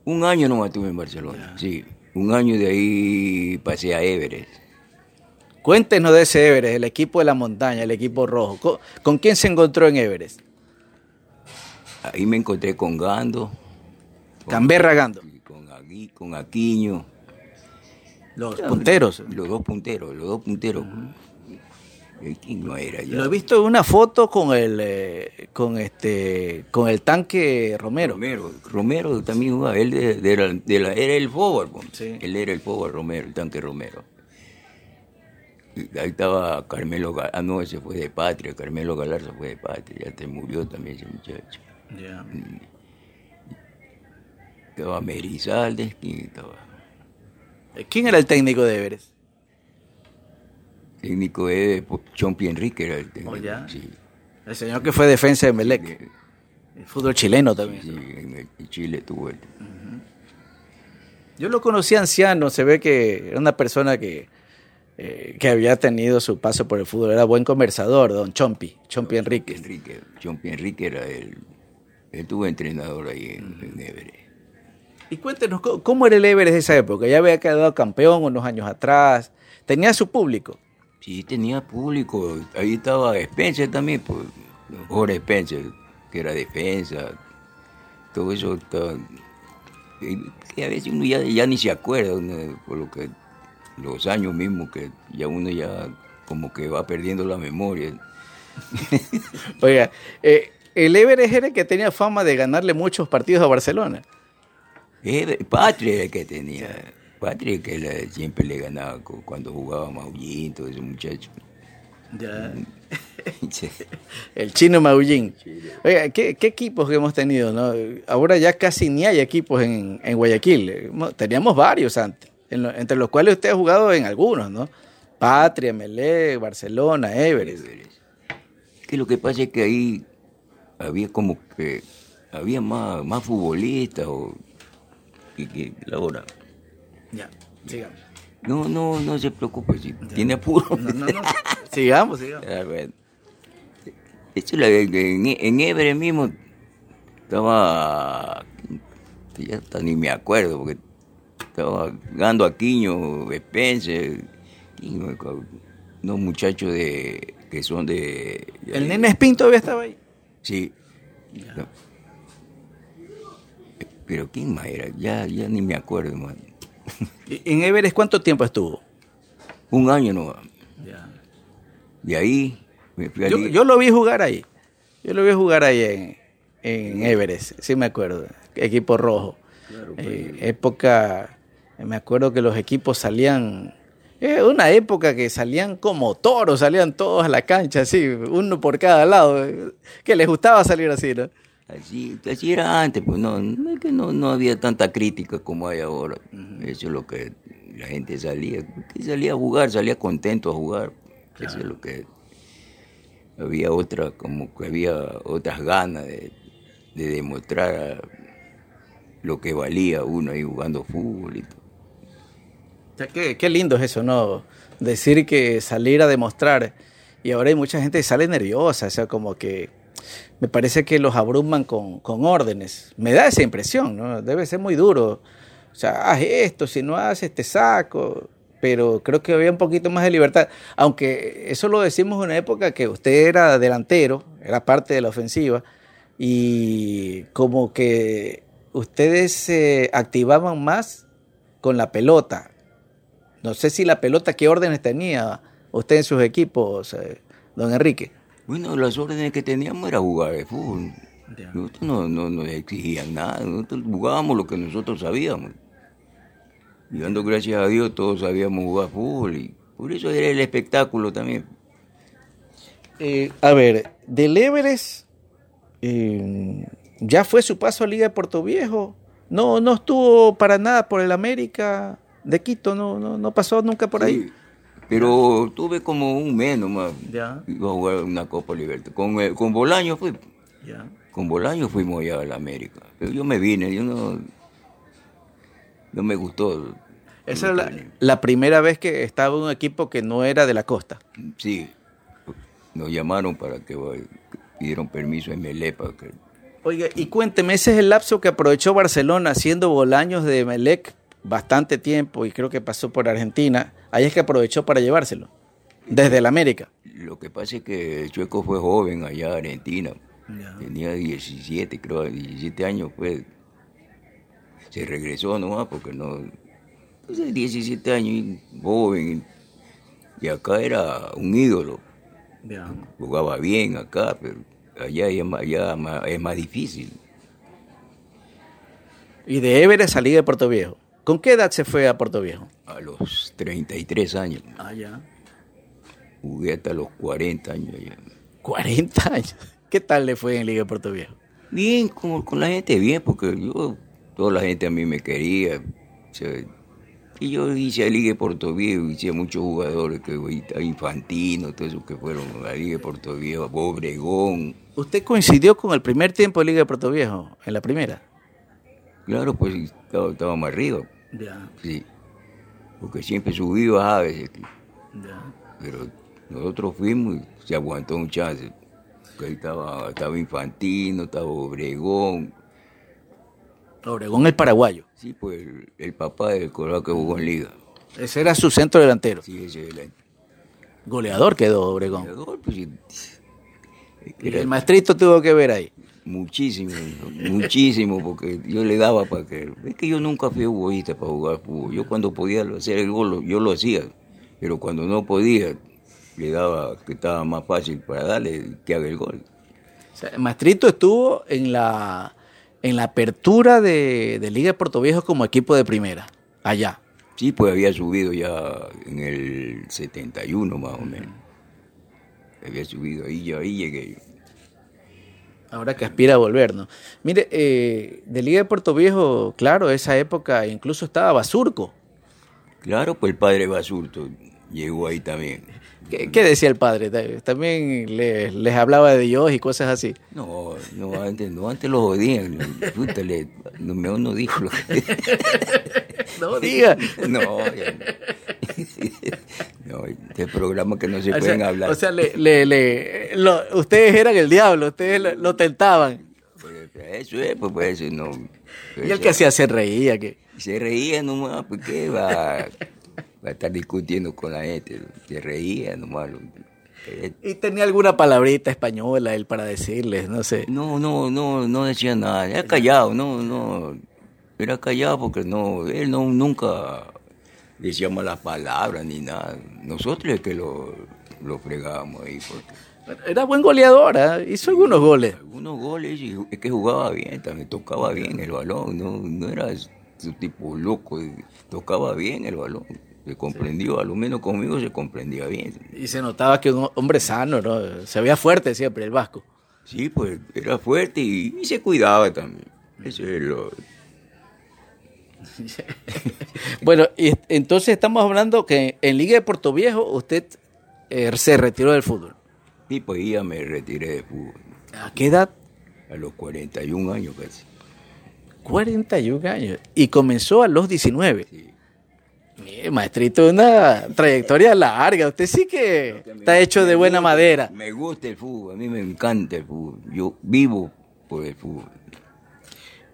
un año no estuve en Barcelona, sí. Un año de ahí pasé a Everest. Cuéntenos de ese Everest, el equipo de la montaña, el equipo rojo. ¿Con, con quién se encontró en Everest? Ahí me encontré con Gando, Canberra Gando. con, Agui, con Aquiño. Los punteros. Los dos punteros, los dos punteros. ¿Quién no era ya? Lo he visto en una foto con el eh, con este con el tanque Romero. Romero, Romero también jugaba, él de, de la- de la- era el forward, pues. Sí. él era el forward Romero, el tanque Romero. Y ahí estaba Carmelo, ah no, ese fue de Patria, Carmelo Galarza fue de Patria, ya te murió también ese muchacho. Ya. Estaba Merizalde, ¿quién estaba? ¿Quién era el técnico de Everest? técnico de Chompi Enrique era el técnico. Oh. Sí, El señor que fue defensa de Melec. El fútbol chileno también. sí, en, Chile tuvo el... Yo lo conocí anciano, se ve que era una persona que, eh, que había tenido su paso por el fútbol, era buen conversador, don Chompi, Chompi Enrique. Enrique, Chompi Enrique era el... Él tuvo entrenador ahí en, en Everest. Y cuéntenos, ¿cómo- ¿cómo era el Everest de esa época? Ya había quedado campeón unos años atrás, tenía su público. Sí, tenía público. Ahí estaba Spencer también, pues, Jorge Spencer, que era defensa. Todo eso que a veces uno ya, ya ni se acuerda, uno, por lo que los años mismos que ya uno ya como que va perdiendo la memoria. [laughs] Oiga, eh, el Everest era el que tenía fama de ganarle muchos partidos a Barcelona. Eh, Patria era el que tenía. Patria que siempre le ganaba cu- cuando jugaba Maullín, todo ese muchacho. [laughs] El chino Maullín. Oiga, ¿qué, qué equipos que hemos tenido? no? Ahora ya casi ni hay equipos en, en Guayaquil. Mo- Teníamos varios antes, en lo- entre los cuales usted ha jugado en algunos, ¿no? Patria, Melé, Barcelona, Everest. que lo que pasa es que ahí había como que había más, más futbolistas o que, que la hora. Ya, sigamos. No, no, no se preocupe, si tiene apuro. No, no, no. Sigamos, sigamos. A ver. Eso la- en, en Everest mismo estaba ya hasta ni me acuerdo porque estaba Gando Aquino, Spencer, unos muchachos de que son de El nene Spin todavía estaba ahí. Sí. No. Pero quién más era, ya, ya ni me acuerdo, man. ¿Y ¿En Everest cuánto tiempo estuvo? Un año no. De ahí me fui Yo, yo lo vi jugar ahí. Yo lo vi jugar ahí en, en Everest, sí me acuerdo. Equipo rojo. Eh, época, me acuerdo que los equipos salían, eh, una época que salían como toros, salían todos a la cancha, así, uno por cada lado, que les gustaba salir así, ¿no? Así, así era antes, pues no, es que no, no había tanta crítica como hay ahora. Eso es lo que la gente salía, que salía a jugar, salía contento a jugar. Eso es lo que había otra, como que había otras ganas de, de demostrar lo que valía uno ahí jugando fútbol y todo. Qué lindo es eso, ¿no? Decir que salir a demostrar. Y ahora hay mucha gente que sale nerviosa, o sea, como que me parece que los abruman con, con órdenes. Me da esa impresión, ¿no? Debe ser muy duro. O sea, haz esto, si no haces, te saco. Pero creo que había un poquito más de libertad. Aunque eso lo decimos en una época que usted era delantero, era parte de la ofensiva, y como que ustedes se activaban más con la pelota. No sé si la pelota, ¿qué órdenes tenía usted en sus equipos, eh, don Enrique? Bueno, las órdenes que teníamos era jugar de fútbol. Nosotros no, no nos exigían nada, nosotros jugábamos lo que nosotros sabíamos. Y dando gracias a Dios todos sabíamos jugar fútbol y por eso era el espectáculo también. Eh, a ver, del Everest, eh, ¿ya fue su paso a Liga de Puerto Viejo? No, no estuvo para nada por el América de Quito, no, no, no pasó nunca por ahí. Sí, Pero tuve como un mes nomás. Ya. Iba a jugar una Copa Libertad. Con, eh, con Bolaño fui. Ya. Con Bolaño fuimos allá a la América. Pero yo me vine, yo no. No me gustó. Esa es la, la primera vez que estaba en un equipo que no era de la costa. Sí, nos llamaron para que pidieron permiso en Melé para que... Oiga, y cuénteme, ese es el lapso que aprovechó Barcelona haciendo Bolaños de Melec bastante tiempo y creo que pasó por Argentina. Ahí es que aprovechó para llevárselo, desde el América. Lo que pasa es que el Chueco fue joven allá en Argentina. Tenía 17, creo, 17 años fue. Se regresó nomás porque no... Entonces, 17 años, y joven. Y acá era un ídolo. Jugaba bien acá, pero allá es más, allá es más difícil. Y de Everest salí de Puerto Viejo. ¿Con qué edad se fue a Puerto Viejo? A los 33 años, Ah, ya. jugué hasta los 40 años ya. 40 años. ¿Qué tal le fue en Liga de Puerto Viejo? Bien, con, con la gente bien, porque yo, toda la gente a mí me quería. o sea, y yo hice a Liga de Puerto Viejo, hice a muchos jugadores, que Infantino, todos esos que fueron a la Liga de Puerto Viejo, a Obregón. ¿Usted coincidió con el primer tiempo de Liga de Puerto Viejo, en la primera? Claro, pues estaba, estaba más arriba, Ya, sí. Porque siempre subí y bajaba, ese- ya. pero nosotros fuimos y se aguantó un chance. Que ahí estaba, estaba Infantino, estaba Obregón. Obregón el paraguayo. Sí, pues el, el papá del Colorado que jugó en Liga. Ese era su centro delantero. Sí, ese es el Goleador quedó Obregón. entrenador, pues, Era el maestrito tuvo que ver ahí. Muchísimo, muchísimo, porque yo le daba para que... Es que yo nunca fui egoísta para jugar fútbol. Yo cuando podía hacer el gol, yo lo hacía. Pero cuando no podía, le daba que estaba más fácil para darle que haga el gol. O sea, el maestrito estuvo en la, en la apertura de, de Liga de Puerto Viejo como equipo de primera, allá. Sí, pues había subido ya en el 71 más o menos. Había subido ahí, ya ahí llegué yo. Ahora que aspira a volver, ¿no? Mire, eh, de Liga de Puerto Viejo, claro, esa época incluso estaba Basurco. Claro, pues el padre Basurto llegó ahí también. ¿Qué, qué decía el padre? Ta- También le- les hablaba de Dios y cosas así. No, no, antes, no, antes lo jodían. Puta, le- no, mejor no dijo lo que... [laughs] No diga. [laughs] No, ya [laughs] no. Este programa que no se O pueden sea, hablar. o sea, le, le- le- lo- ustedes eran el diablo, ustedes lo, lo tentaban. Pues, eso es, pues, pues eso no. Y el que hacía se reía. Que... Se reía nomás, pues qué va, va a estar discutiendo con la gente. Se reía nomás. eh, Y tenía alguna palabrita española él para decirles, no sé. No, no, no, no decía nada. Era callado, no, no. Era callado porque no, él no nunca decía malas palabras ni nada. Nosotros es que lo, lo fregábamos ahí porque Era buen goleador, ¿ah? hizo algunos goles. algunos goles y es que jugaba bien, también tocaba bien el balón, no, no era su tipo loco, tocaba bien el balón. Se comprendió, a lo menos conmigo se comprendía bien. Y se notaba que un hombre sano, ¿no? Se veía fuerte siempre el Vasco. Sí, pues era fuerte y, y se cuidaba también. Eso es lo, [laughs] Bueno, y entonces estamos hablando que en Liga de Puerto Viejo usted eh, se retiró del fútbol. Sí, pues ya me retiré de fútbol. ¿A qué edad? A los 41 años casi. 41 años. Y comenzó a los 19. Sí. Mire, maestrito, una trayectoria larga. Usted sí que está hecho de buena madera. Me gusta el fútbol, a mí me encanta el fútbol. Yo vivo por el fútbol.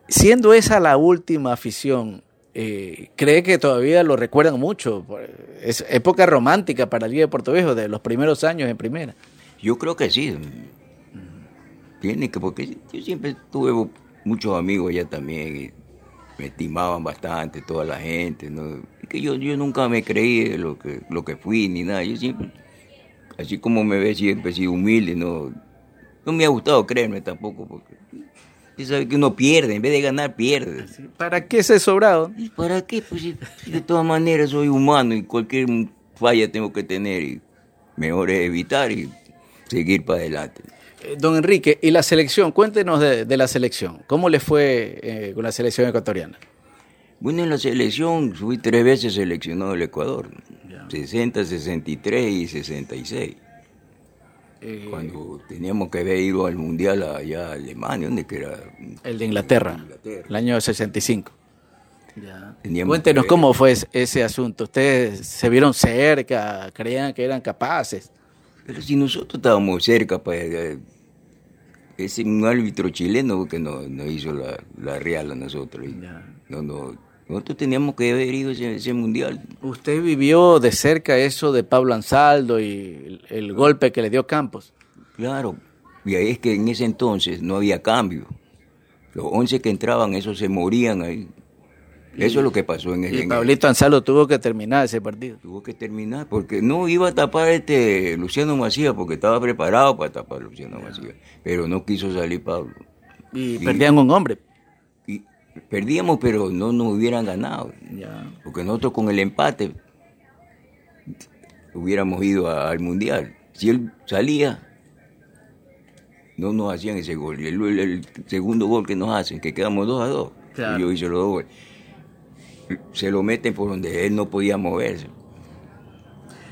Siendo esa la última afición, eh, ¿cree que todavía lo recuerdan mucho? Es época romántica para Liga de Puerto Viejo, de los primeros años en primera. Yo creo que sí. Tiene que, porque yo siempre tuve muchos amigos allá también me estimaban bastante toda la gente. ¿no? Que yo, yo nunca me creí lo que, lo que fui ni nada. Yo siempre, así como me ve, siempre he sido humilde. No, no me ha gustado creerme tampoco porque usted sabe que uno pierde, en vez de ganar, pierde. ¿Para qué se sobrado? ¿Y para qué? Pues de todas maneras soy humano y cualquier falla tengo que tener y mejor es evitar y seguir para adelante. Eh, Don Enrique, ¿y la selección? Cuéntenos de, de la selección. ¿Cómo le fue eh, con la selección ecuatoriana? Bueno, en la selección fui tres veces seleccionado del Ecuador, Ya. 60, 63 y 66. Eh, Cuando teníamos que haber ido al Mundial allá a Alemania, donde que era... el de Inglaterra, Inglaterra. el año 65. Teníamos Cuéntenos cómo fue ese, ese asunto. ¿Ustedes se vieron cerca? ¿Creían que eran capaces? Pero si nosotros estábamos cerca, pues, es un árbitro chileno que nos, hizo la, la real a nosotros. Ya. no, no, nosotros teníamos que haber ido ese, ese mundial. ¿Usted vivió de cerca eso de Pablo Ansaldo y el, el golpe que le dio Campos? Claro, y ahí es que en ese entonces no había cambio. Los 11 que entraban, esos se morían ahí. Eso es lo que pasó en el... Y en- Pablito Anzalo tuvo que terminar ese partido. Tuvo que terminar porque no iba a tapar este Luciano Macías porque estaba preparado para tapar a Luciano Macías, pero no quiso salir Pablo. Y perdían un hombre. Y perdíamos, pero no nos hubieran ganado. Ya. Porque nosotros con el empate hubiéramos ido a- al Mundial. Si él salía, no nos hacían ese gol. El, el- el segundo gol que nos hacen, que quedamos 2 a 2. Claro. Yo hice los dos goles. Se lo meten por donde él no podía moverse.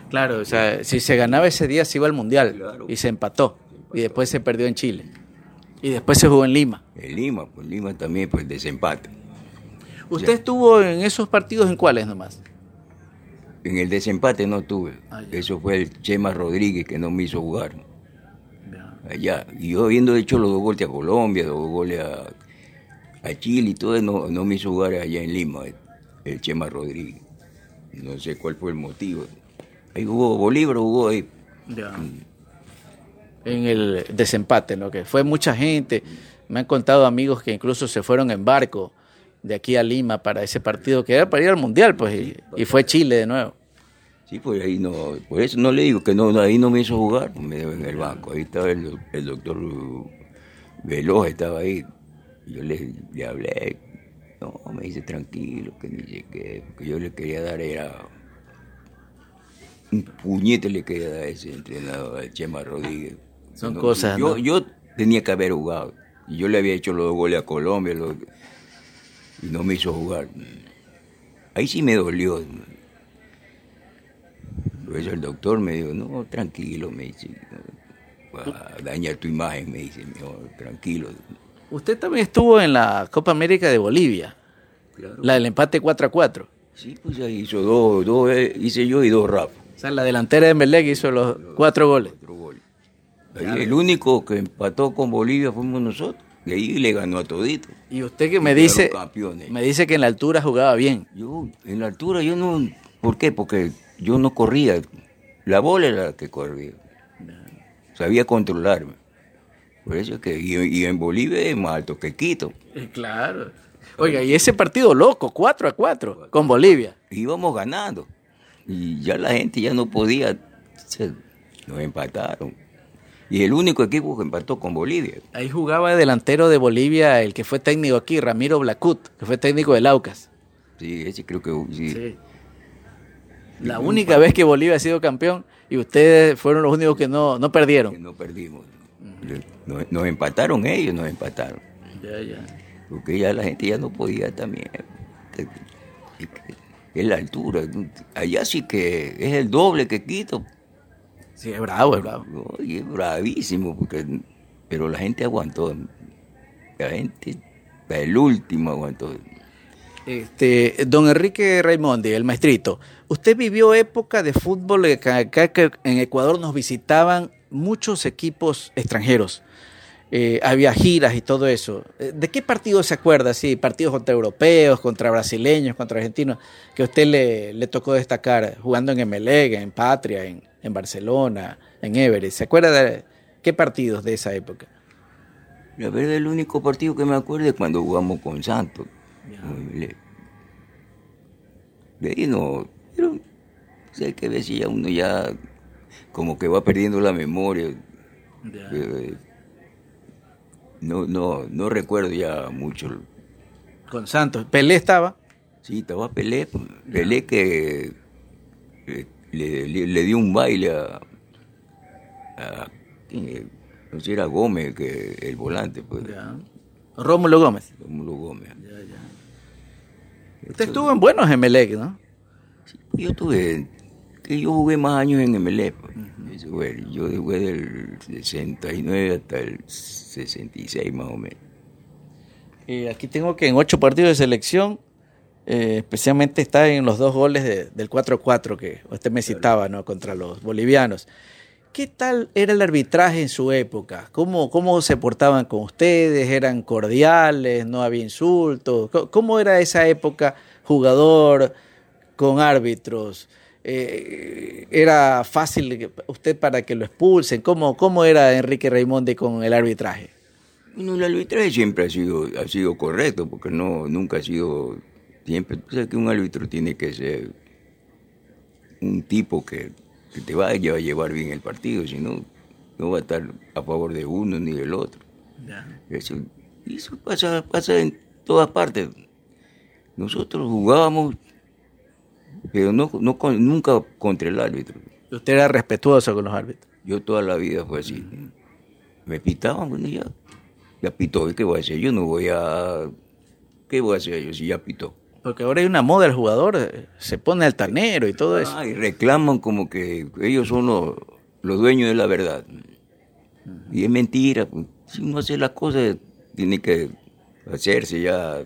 Claro, o sea, si se ganaba ese día se iba al Mundial Claro. y se empató. Y después se perdió en Chile. Y después se jugó en Lima. En Lima, pues Lima también, pues desempate. ¿Usted estuvo en esos partidos en cuáles nomás? En el desempate no tuve. Ah. Eso fue el Chema Rodríguez que no me hizo jugar. allá. Y yo habiendo hecho los dos goles a Colombia, dos goles a, a Chile y todo, no, no me hizo jugar allá en Lima, el, Chema Rodríguez. No sé cuál fue el motivo. Ahí jugó Bolívar, jugó ahí. Ya. En el desempate, ¿no? Que fue mucha gente. Me han contado amigos que incluso se fueron en barco de aquí a Lima para ese partido que era para ir al Mundial, pues, y, y fue Chile de nuevo. Sí, pues ahí no, por eso no le digo que no, ahí no me hizo jugar, pues me dejó en el banco. Ahí estaba el, el doctor Veloz, estaba ahí. Yo le, le hablé, no, me dice tranquilo, que ni qué, porque yo le quería dar, era un puñete le quería dar a ese entrenador, a Chema Rodríguez. Son No, cosas, Yo, ¿no? yo tenía que haber jugado. Y yo le había hecho los dos goles a Colombia los- y no me hizo jugar. Ahí sí me dolió. Por eso el doctor me dijo, no, tranquilo, me dice, va a dañar tu imagen, me dice, mejor, tranquilo. Usted también estuvo en la Copa América de Bolivia, Claro. la del empate 4 a 4. Sí, pues ahí hizo dos, dos eh, hice yo y dos Rafa. O sea, la delantera de Melec hizo los cuatro goles. Cuatro goles. El único que empató con Bolivia fuimos nosotros. Y ahí le ganó a todito. Y usted que me dice, campeones. me dice que en la altura jugaba bien. Yo, en la altura, yo no. ¿Por qué? Porque yo no corría. La bola era la que corría. Sabía controlarme. Por eso es que. Y, y en Bolivia es más alto que Quito. Claro. Oiga, y ese partido loco, 4 a 4, con Bolivia. Íbamos ganando. Y ya la gente ya no podía. se- nos empataron. Y el único equipo que empató con Bolivia. Ahí jugaba de delantero de Bolivia el que fue técnico aquí, Ramiro Blacut, que fue técnico del Aucas. Sí, ese creo que. Sí. La única vez que Bolivia ha sido campeón y ustedes fueron los únicos que no, no que perdieron. no perdimos. Nos, nos empataron ellos, nos empataron. Ya, ya. Porque ya la gente ya no podía también. Es la altura. Allá sí que es el doble que Quito. Sí, es bravo, es bravo. Oye, es bravísimo, porque, pero la gente aguantó. La gente, el último aguantó. Este, don Enrique Raimondi, el maestrito, usted vivió época de fútbol que acá que en Ecuador nos visitaban muchos equipos extranjeros. Eh, había giras y todo eso. Eh, ¿De qué partido se acuerda? Sí, partidos contra europeos, contra brasileños, contra argentinos, que a usted le, le tocó destacar jugando en Emelec, en Patria, en, en Barcelona, en Everest. ¿Se acuerda de qué partidos de esa época? La verdad, el único partido que me acuerdo es cuando jugamos con Santos. De ahí no. Pero, sé que a veces ya uno ya como que va perdiendo la memoria. Eh, no, no, no recuerdo ya mucho. Con Santos. Pelé estaba. Sí, estaba Pelé. pues, Pelé que eh, le, le- le dio un baile a, a- ¿quién es? no sé, era Gómez, que el volante, pues, Rómulo Gómez. Rómulo Gómez. Usted estuvo en buenos Emelec, ¿no? Yo tuve, que yo jugué más años en MLE. pues. Yo jugué del 69 hasta el 66 más o menos. Eh, aquí tengo que en ocho partidos de selección, eh, especialmente está en los dos goles de- del 4-4 que usted me citaba, ¿no? Contra los bolivianos. ¿Qué tal era el arbitraje en su época? ¿Cómo, cómo se portaban con ustedes? ¿Eran cordiales? ¿No había insultos? ¿Cómo- ¿Cómo era esa época jugador con árbitros? Eh, ¿Era fácil usted para que lo expulsen? ¿Cómo, ¿Cómo era Enrique Raimondi con el arbitraje? Bueno, el arbitraje siempre ha sido, ha sido correcto, porque no, nunca ha sido Siempre, tú sabes que un árbitro tiene que ser un tipo que, que te vaya a llevar bien el partido, si no, no va a estar a favor de uno ni del otro. Eso, eso pasa, pasa en todas partes. Nosotros jugábamos, pero no, no nunca contra el árbitro. Usted era respetuoso con los árbitros. Yo toda la vida fue así. Me pitaban, bueno, ya. Ya pitó, ¿y qué voy a hacer? Yo no voy a... ¿Qué voy a hacer yo si ya pitó? Porque ahora hay una moda, el jugador eh, se pone altanero y todo eso. Ah, y reclaman como que ellos son los, los dueños de la verdad. Y es mentira. pues. Si uno hace las cosas, tiene que hacerse ya.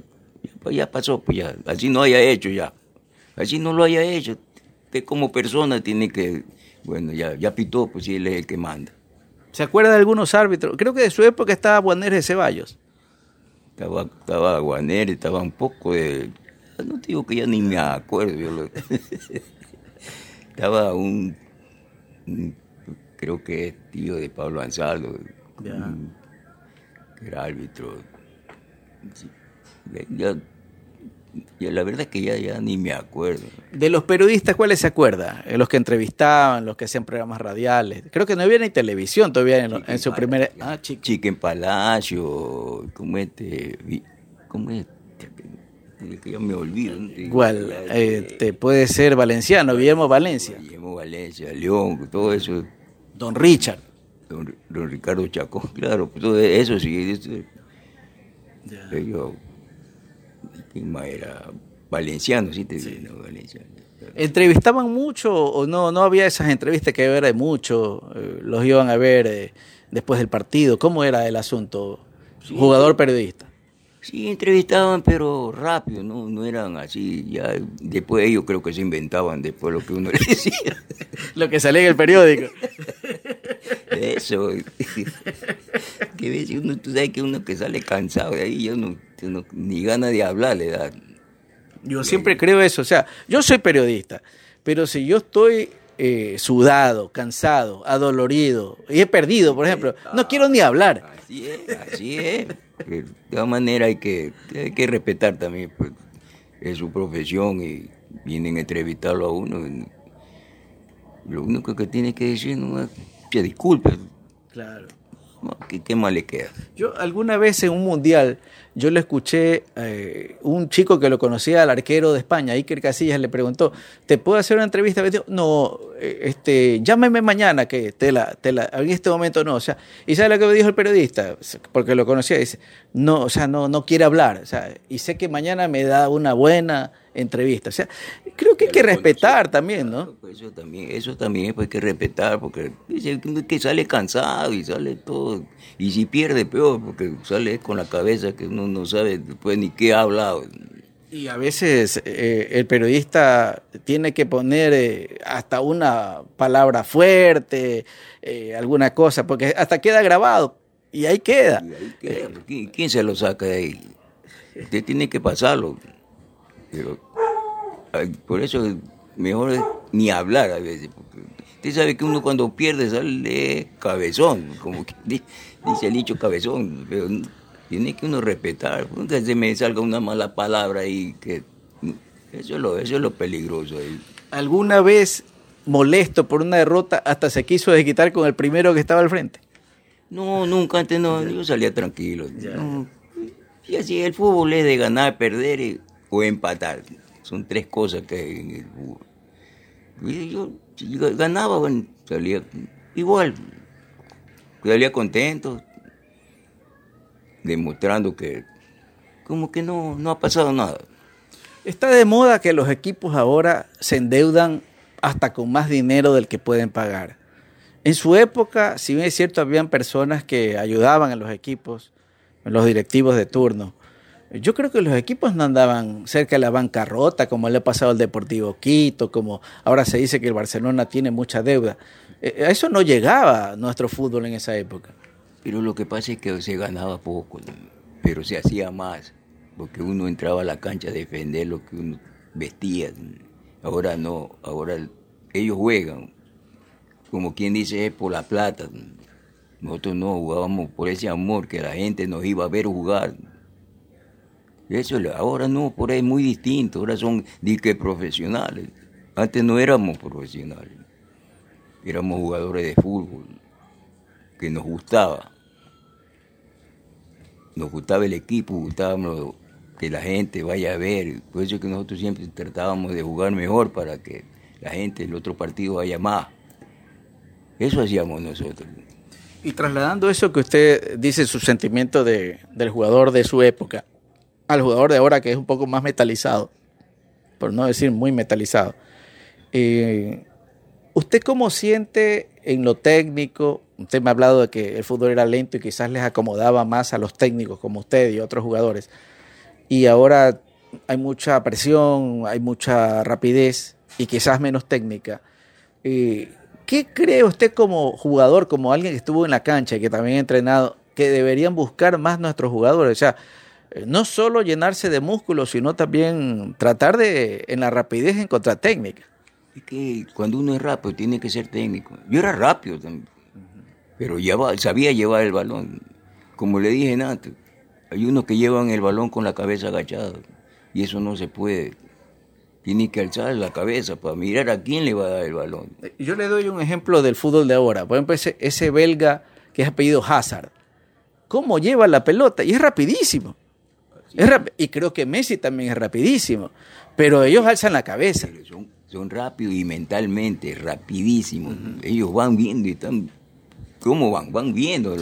Ya, ya pasó, pues ya. Así no haya hecho ya. Así no lo haya hecho. Usted como persona tiene que... Bueno, ya, ya pitó, pues sí, él es el que manda. ¿Se acuerda de algunos árbitros? Creo que de su época estaba Juaner de Ceballos. Estaba, estaba Guaner, estaba un poco de... No te digo que ya ni me acuerdo. yo lo- [laughs] estaba un, un- Creo que es tío de Pablo Ansaldo, Ya. un- que era árbitro. Sí, ya- ya la verdad es que ya, ya ni me acuerdo. De los periodistas, ¿cuáles se acuerda? Eh, Los que entrevistaban, los que hacían programas radiales. Creo que no había ni televisión todavía en, en su primera... Ah, chico. Chiquen Palacio, ¿cómo este? ¿Cómo es? Es que ya me olvido. ¿no? Igual, La- eh, te puede ser valenciano, Guillermo Valencia, Guillermo Valencia, León, todo eso, Don Richard. don, don Ricardo Chacón, claro, pues todo eso sí, eso, ellos, ¿quién más era? Valenciano, sí te digo, no, Valenciano. ¿Entrevistaban mucho o no? No había esas entrevistas que ver de mucho, eh, los iban a ver eh, después del partido. ¿Cómo era el asunto? Jugador periodista. Sí, entrevistaban, pero rápido, no, no eran así, ya después ellos creo que se inventaban después lo que uno [laughs] les decía. Lo que salía en el periódico. [laughs] Eso. [laughs] que ves, uno, tú sabes que uno que sale cansado de ahí, ya no, no- ni ganas de hablar le da. Yo siempre creo eso. O sea, yo soy periodista, pero si yo estoy eh, sudado, cansado, adolorido y he perdido, por ejemplo, no quiero ni hablar. Así es, así es. De todas maneras hay que, hay que respetar también pues, es su profesión y vienen a entrevistarlo a uno. Lo único que tiene que decir no es, "Che, disculpe, Claro. ¿qué, qué más le queda? Yo alguna vez en un mundial, yo le escuché, eh, un chico que lo conocía al arquero de España, Iker Casillas, le preguntó, ¿te puedo hacer una entrevista? Dijo, no, eh, este, llámeme mañana, que te la, te la, en este momento no. O sea, ¿y sabe lo que me dijo el periodista? Porque lo conocía, dice, no, o sea, no, no quiere hablar. O sea, y sé que mañana me da una buena entrevista. O sea, creo que hay que respetar también, ¿no? Pues eso también, eso también pues, hay que respetar, porque dice que- que sale cansado y sale todo. Y si pierde, peor, porque sale con la cabeza que uno no sabe después ni qué ha hablado. Y a veces eh, el periodista tiene que poner eh, hasta una palabra fuerte, eh, alguna cosa, porque hasta queda grabado y ahí queda. Y ahí queda, ¿quién, quién se lo saca de ahí? Usted tiene que pasarlo. Pero, por eso mejor es ni hablar a veces. Usted sabe que uno cuando pierde sale cabezón, como que di- dice el dicho cabezón, pero tiene que uno respetar. Nunca se me salga una mala palabra ahí que eso es lo, eso es lo peligroso. ¿Alguna vez molesto por una derrota hasta se quiso desquitar con el primero que estaba al frente? No, nunca antes no, yo salía tranquilo. No. Y así el fútbol es de ganar, perder y- o empatar. Son tres cosas que hay en el fútbol. Y yo, ganaba, salía igual. Salía contento, demostrando que como que no, no ha pasado nada. Está de moda que los equipos ahora se endeudan hasta con más dinero del que pueden pagar. En su época, si bien es cierto, habían personas que ayudaban a los equipos, los directivos de turno. Yo creo que los equipos no andaban cerca de la bancarrota, como le ha pasado al Deportivo Quito, como ahora se dice que el Barcelona tiene mucha deuda. Eh, A eso no llegaba nuestro fútbol en esa época. Pero lo que pasa es que se ganaba poco, pero se hacía más, porque uno entraba a la cancha a defender lo que uno vestía. Ahora no, ahora el- ellos juegan, como quien dice, es por la plata. ¿no? Nosotros no jugábamos por ese amor que la gente nos iba a ver jugar. Eso ahora no, por ahí es muy distinto, ahora son dique profesionales. Antes no éramos profesionales, éramos jugadores de fútbol, que nos gustaba. Nos gustaba el equipo, gustábamos que la gente vaya a ver. Por eso es que nosotros siempre tratábamos de jugar mejor para que la gente del otro partido vaya más. Eso hacíamos nosotros. Y trasladando eso que usted dice, su sentimiento de, del jugador de su época, al jugador de ahora que es un poco más metalizado, por no decir muy metalizado. Eh, ¿Usted cómo siente en lo técnico? Usted me ha hablado de que el fútbol era lento y quizás les acomodaba más a los técnicos como usted y otros jugadores. Y ahora hay mucha presión, hay mucha rapidez y quizás menos técnica. Eh, ¿Qué cree usted como jugador, como alguien que estuvo en la cancha y que también ha entrenado, que deberían buscar más nuestros jugadores? O sea, no solo llenarse de músculos, sino también tratar de, en la rapidez, encontrar técnica. Es que cuando uno es rápido tiene que ser técnico. Yo era rápido también, pero sabía llevar el balón. Como le dije antes, hay unos que llevan el balón con la cabeza agachada y eso no se puede. Tiene que alzar la cabeza para mirar a quién le va a dar el balón. Yo le doy un ejemplo del fútbol de ahora. Por ejemplo, ese, ese belga que es apellido Hazard. ¿Cómo lleva la pelota? Y es rapidísimo y creo que Messi también es rapidísimo, pero ellos alzan la cabeza. Son, son rápidos y mentalmente rapidísimos. Ellos van viendo y están... ¿Cómo van? Van viendo.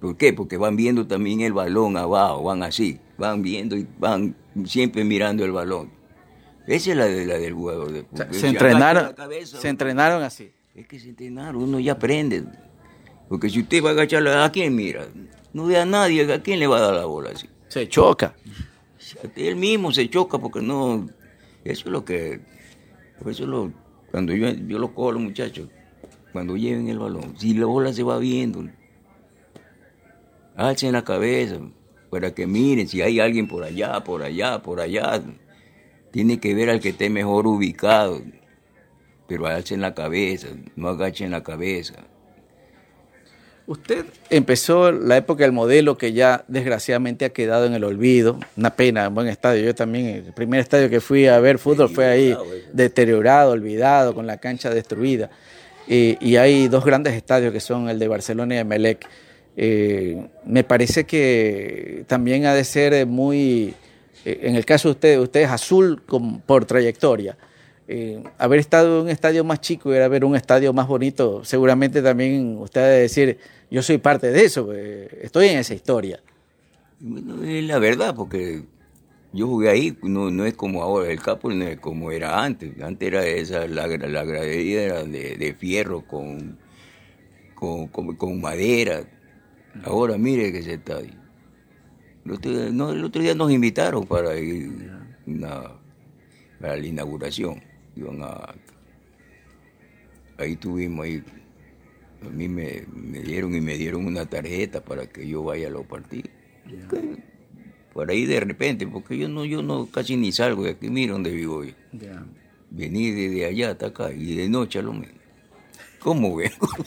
¿Por qué? Porque van viendo también el balón abajo, van así, van viendo y van siempre mirando el balón. Esa es la, de, la del jugador de se, entrenaron, se entrenaron así. Es que se entrenaron, uno ya aprende. Porque si usted va a agachar, ¿a quién mira? No ve a nadie, ¿a quién le va a dar la bola así? Se choca. Él mismo se choca porque no. Eso es lo que. Eso lo, cuando yo, yo lo cojo los muchachos, cuando lleven el balón, si la bola se va viendo, alcen la cabeza para que miren si hay alguien por allá, por allá, por allá. Tiene que ver al que esté mejor ubicado, pero alcen la cabeza, no agachen la cabeza. Usted empezó la época del modelo que ya desgraciadamente ha quedado en el olvido. Una pena, un buen estadio. Yo también, el primer estadio que fui a ver fútbol fue ahí, deteriorado, olvidado, con la cancha destruida. y hay dos grandes estadios que son el de Barcelona y Emelec. Eh, me parece que también ha de ser muy, eh, en el caso de ustedes, ustedes azul por trayectoria. Eh, haber estado en un estadio más chico y haber un estadio más bonito, seguramente también usted ha de decir, yo soy parte de eso, pues, estoy en esa historia. Bueno, es la verdad, porque yo jugué ahí, no, no es como ahora, el capo no es como era antes. Antes era esa, la, la gradería era de, fierro con, con, madera. Ahora mire que se está ahí. El otro, día nos invitaron para ir para la inauguración. Iban a, ahí tuvimos ahí a mí me, dieron y me dieron una tarjeta para que yo vaya a los partidos. Por ahí de repente, porque yo no, yo no casi ni salgo de aquí, mira dónde vivo yo. Vení desde allá hasta acá y de noche a lo menos. ¿Cómo vengo? [laughs]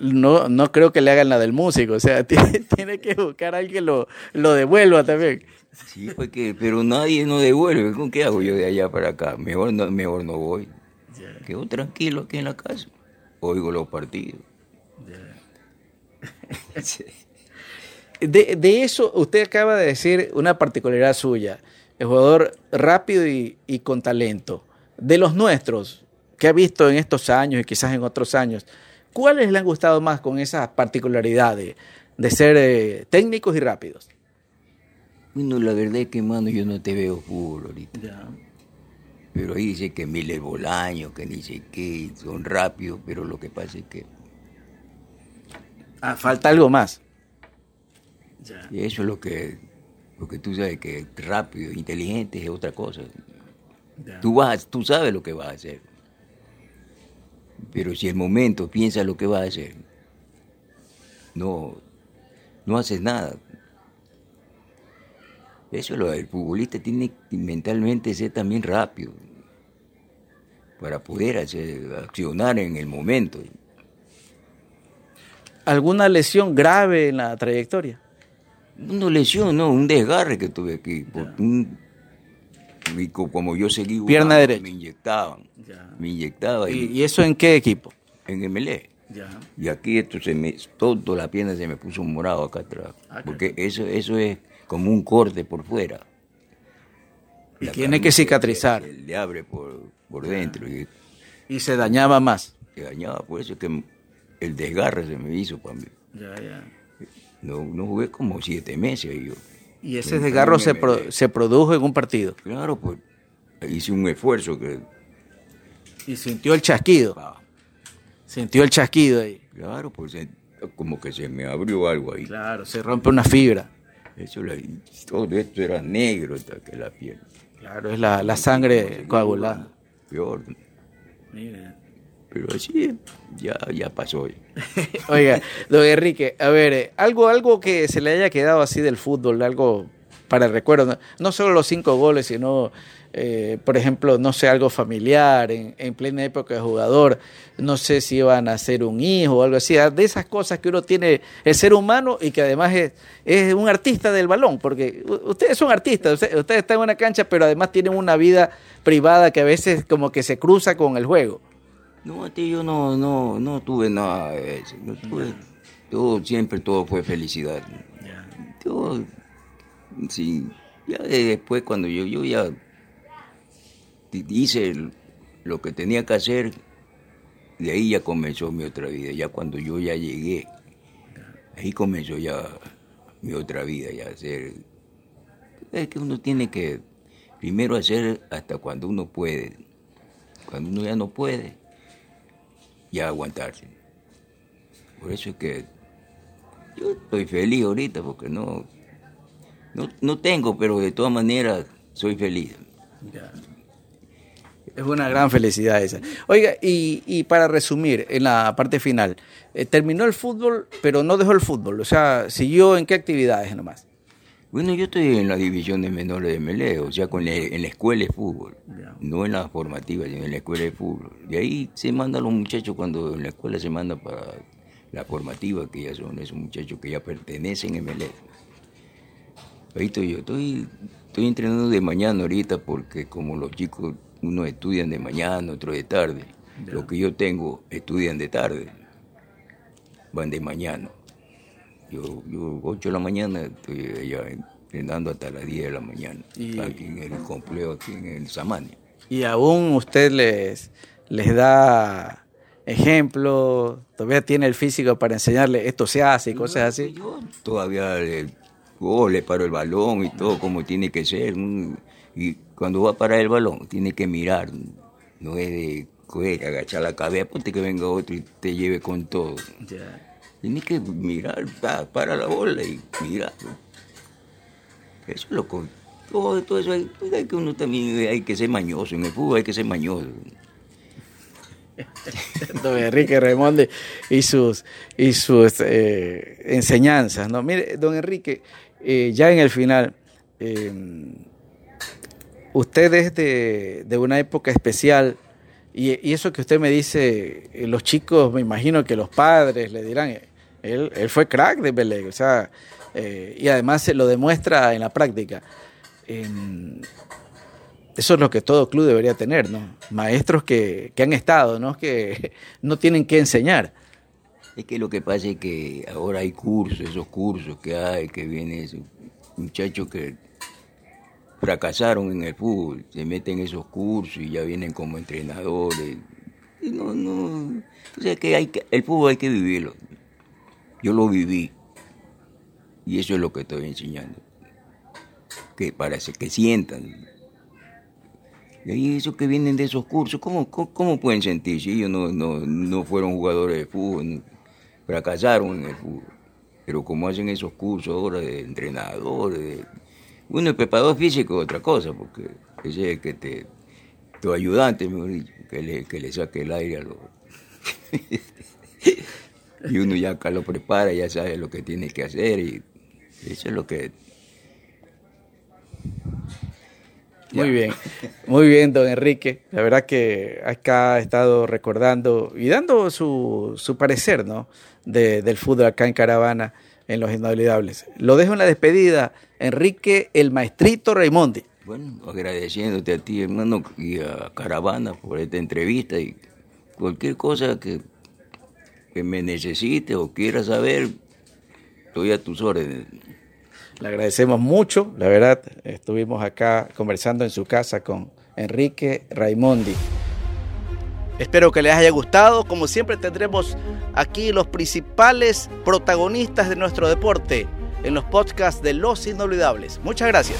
No, no creo que le hagan la del músico, o sea, [laughs] tiene, que buscar a alguien que lo, lo devuelva también. Sí, porque, pero nadie nos devuelve. ¿Con qué hago yo de allá para acá? Mejor no, mejor no voy. Quedo tranquilo aquí en la casa. Oigo los partidos. [laughs] de, de, eso, usted acaba de decir una particularidad suya. El jugador rápido y, y con talento. De los nuestros, que ha visto en estos años y quizás en otros años, ¿cuáles le han gustado más con esas particularidades de ser eh, técnicos y rápidos? Bueno, la verdad es que, mano, yo no te veo fútbol ahorita. Pero ahí dice que Miller Bolaño, que dice que son rápidos, pero lo que pasa es que... Ah, falta algo más. Y eso es lo que, porque tú sabes que rápido, inteligente es otra cosa. Tú, vas, tú sabes lo que vas a hacer. Pero si el momento piensa lo que vas a hacer, no, no haces nada. Eso lo, el futbolista tiene que mentalmente ser también rápido para poder hacer, accionar en el momento. ¿Alguna lesión grave en la trayectoria? Una lesión, no, un desgarre que tuve aquí. Por un, como yo seguí Pierna derecha. Me inyectaban. Ya. Me inyectaban ¿Y, eso en qué equipo? en MLE. Ya. Y aquí esto se me, todo la pierna se me puso morado acá atrás. Ah, porque eso, eso es como un corte por fuera. Y La tiene que cicatrizar. Se, le abre por, por dentro y Y se dañaba más. se dañaba. Por eso es que el desgarre se me hizo para mí. Ya, ya. No, no jugué como siete meses ahí yo. Y ese desgarro se, pro- se produjo en un partido. Claro, pues hice un esfuerzo que... Y sintió el chasquido. ah, Sintió el chasquido ahí. claro, pues como que se me abrió algo ahí. Claro, se rompe una fibra. Eso, la- todo esto era negro hasta que la piel. Claro, es la, la sangre coagulada. Peor. Mira. Pero así ya, ya pasó. [laughs] Oiga, don Enrique, a ver, eh, algo, algo que se le haya quedado así del fútbol, algo para el recuerdo, no, no solo los cinco goles, sino, eh, por ejemplo, no sé, algo familiar, en, en plena época de jugador, no sé si iban a ser un hijo o algo así, ah, de esas cosas que uno tiene el ser humano y que además es, es un artista del balón, porque ustedes son artistas, ustedes, están en una cancha, pero además tienen una vida privada que a veces como que se cruza con el juego. No, a ti yo no, no, no tuve nada de eso. No tuve, siempre todo fue felicidad. Sí, ya de- después cuando yo, yo ya hice lo que tenía que hacer, de ahí ya comenzó mi otra vida. Ya cuando yo ya llegué, ahí comenzó ya mi otra vida, ya hacer. Es que uno tiene que primero hacer hasta cuando uno puede. Cuando uno ya no puede, ya aguantarse. Por eso es que yo estoy feliz ahorita porque no, no, no tengo, pero de todas maneras soy feliz. Es una gran felicidad esa. Oiga, y, y para resumir, en la parte final, eh, terminó el fútbol, pero no dejó el fútbol, o sea, siguió en qué actividades nomás. Bueno, yo estoy en las divisiones menores de Melé, o sea, con la- en la escuela de fútbol, no en la formativa, sino en la escuela de fútbol. De ahí se mandan los muchachos cuando en la escuela se manda para la formativa, que ya son esos muchachos que ya pertenecen a Melé. Ahí estoy yo, estoy, estoy entrenando de mañana ahorita porque como los chicos, unos estudian de mañana, otros de tarde. Los que yo tengo estudian de tarde, van de mañana. Yo, yo 8 de la mañana estoy allá entrenando hasta las 10 de la mañana, Y- aquí en el complejo, aquí en el Samania. Y aún usted les, les da ejemplo, todavía tiene el físico para enseñarle esto se hace y cosas así. Yo todavía le, oh, le paro el balón y todo como tiene que ser. un- y cuando va a parar el balón, tiene que mirar. No es de coger, agachar la cabeza, ponte que venga otro y te lleve con todo. Tiene que mirar, pa- para la bola y mirar. Eso es lo que... Todo, todo eso hay, pues hay que uno también hay que ser mañoso. En el fútbol hay que ser mañoso. [laughs] don Enrique Remonde y sus, y sus eh, enseñanzas. ¿no? Mire, don Enrique, eh, ya en el final, eh, usted es de, de una época especial y, eso que usted me dice, eh, los chicos, me imagino que los padres le dirán, eh, él, él fue crack de Belén, o sea, y además se lo demuestra en la práctica. En- eso es lo que todo club debería tener, ¿no? Maestros que, que han estado, ¿no? Que [laughs] no tienen que enseñar. Es que lo que pasa es que ahora hay cursos, esos cursos que hay, que vienen esos muchachos que fracasaron en el fútbol, se meten en esos cursos y ya vienen como entrenadores. No, no, o sea que, hay que el fútbol hay que vivirlo. Yo lo viví y eso es lo que estoy enseñando. Que para que sientan. Y ahí esos que vienen de esos cursos, ¿cómo, cómo, cómo pueden sentirse? Ellos no, no, no fueron jugadores de fútbol, fracasaron en el fútbol. Pero como hacen esos cursos ahora de entrenadores, de- bueno, el preparador físico es otra cosa, porque ese es que te, tu ayudante, mejor dicho, que le, que le saque el aire a los... [laughs] y uno ya acá lo prepara, ya sabe lo que tiene que hacer y eso es lo que Muy bien, muy bien, don Enrique. La verdad que acá ha estado recordando y dando su, su parecer ¿no? De, del fútbol acá en Caravana, en los inolvidables. Lo dejo en la despedida, Enrique el Maestrito Raimondi. Bueno, agradeciéndote a ti, hermano, y a Caravana por esta entrevista y cualquier cosa que, que me necesite o quiera saber, estoy a tus órdenes. Le agradecemos mucho, la verdad, estuvimos acá conversando en su casa con Enrique Raimondi. Espero que les haya gustado, como siempre tendremos aquí los principales protagonistas de nuestro deporte en los podcasts de Los Inolvidables. Muchas gracias.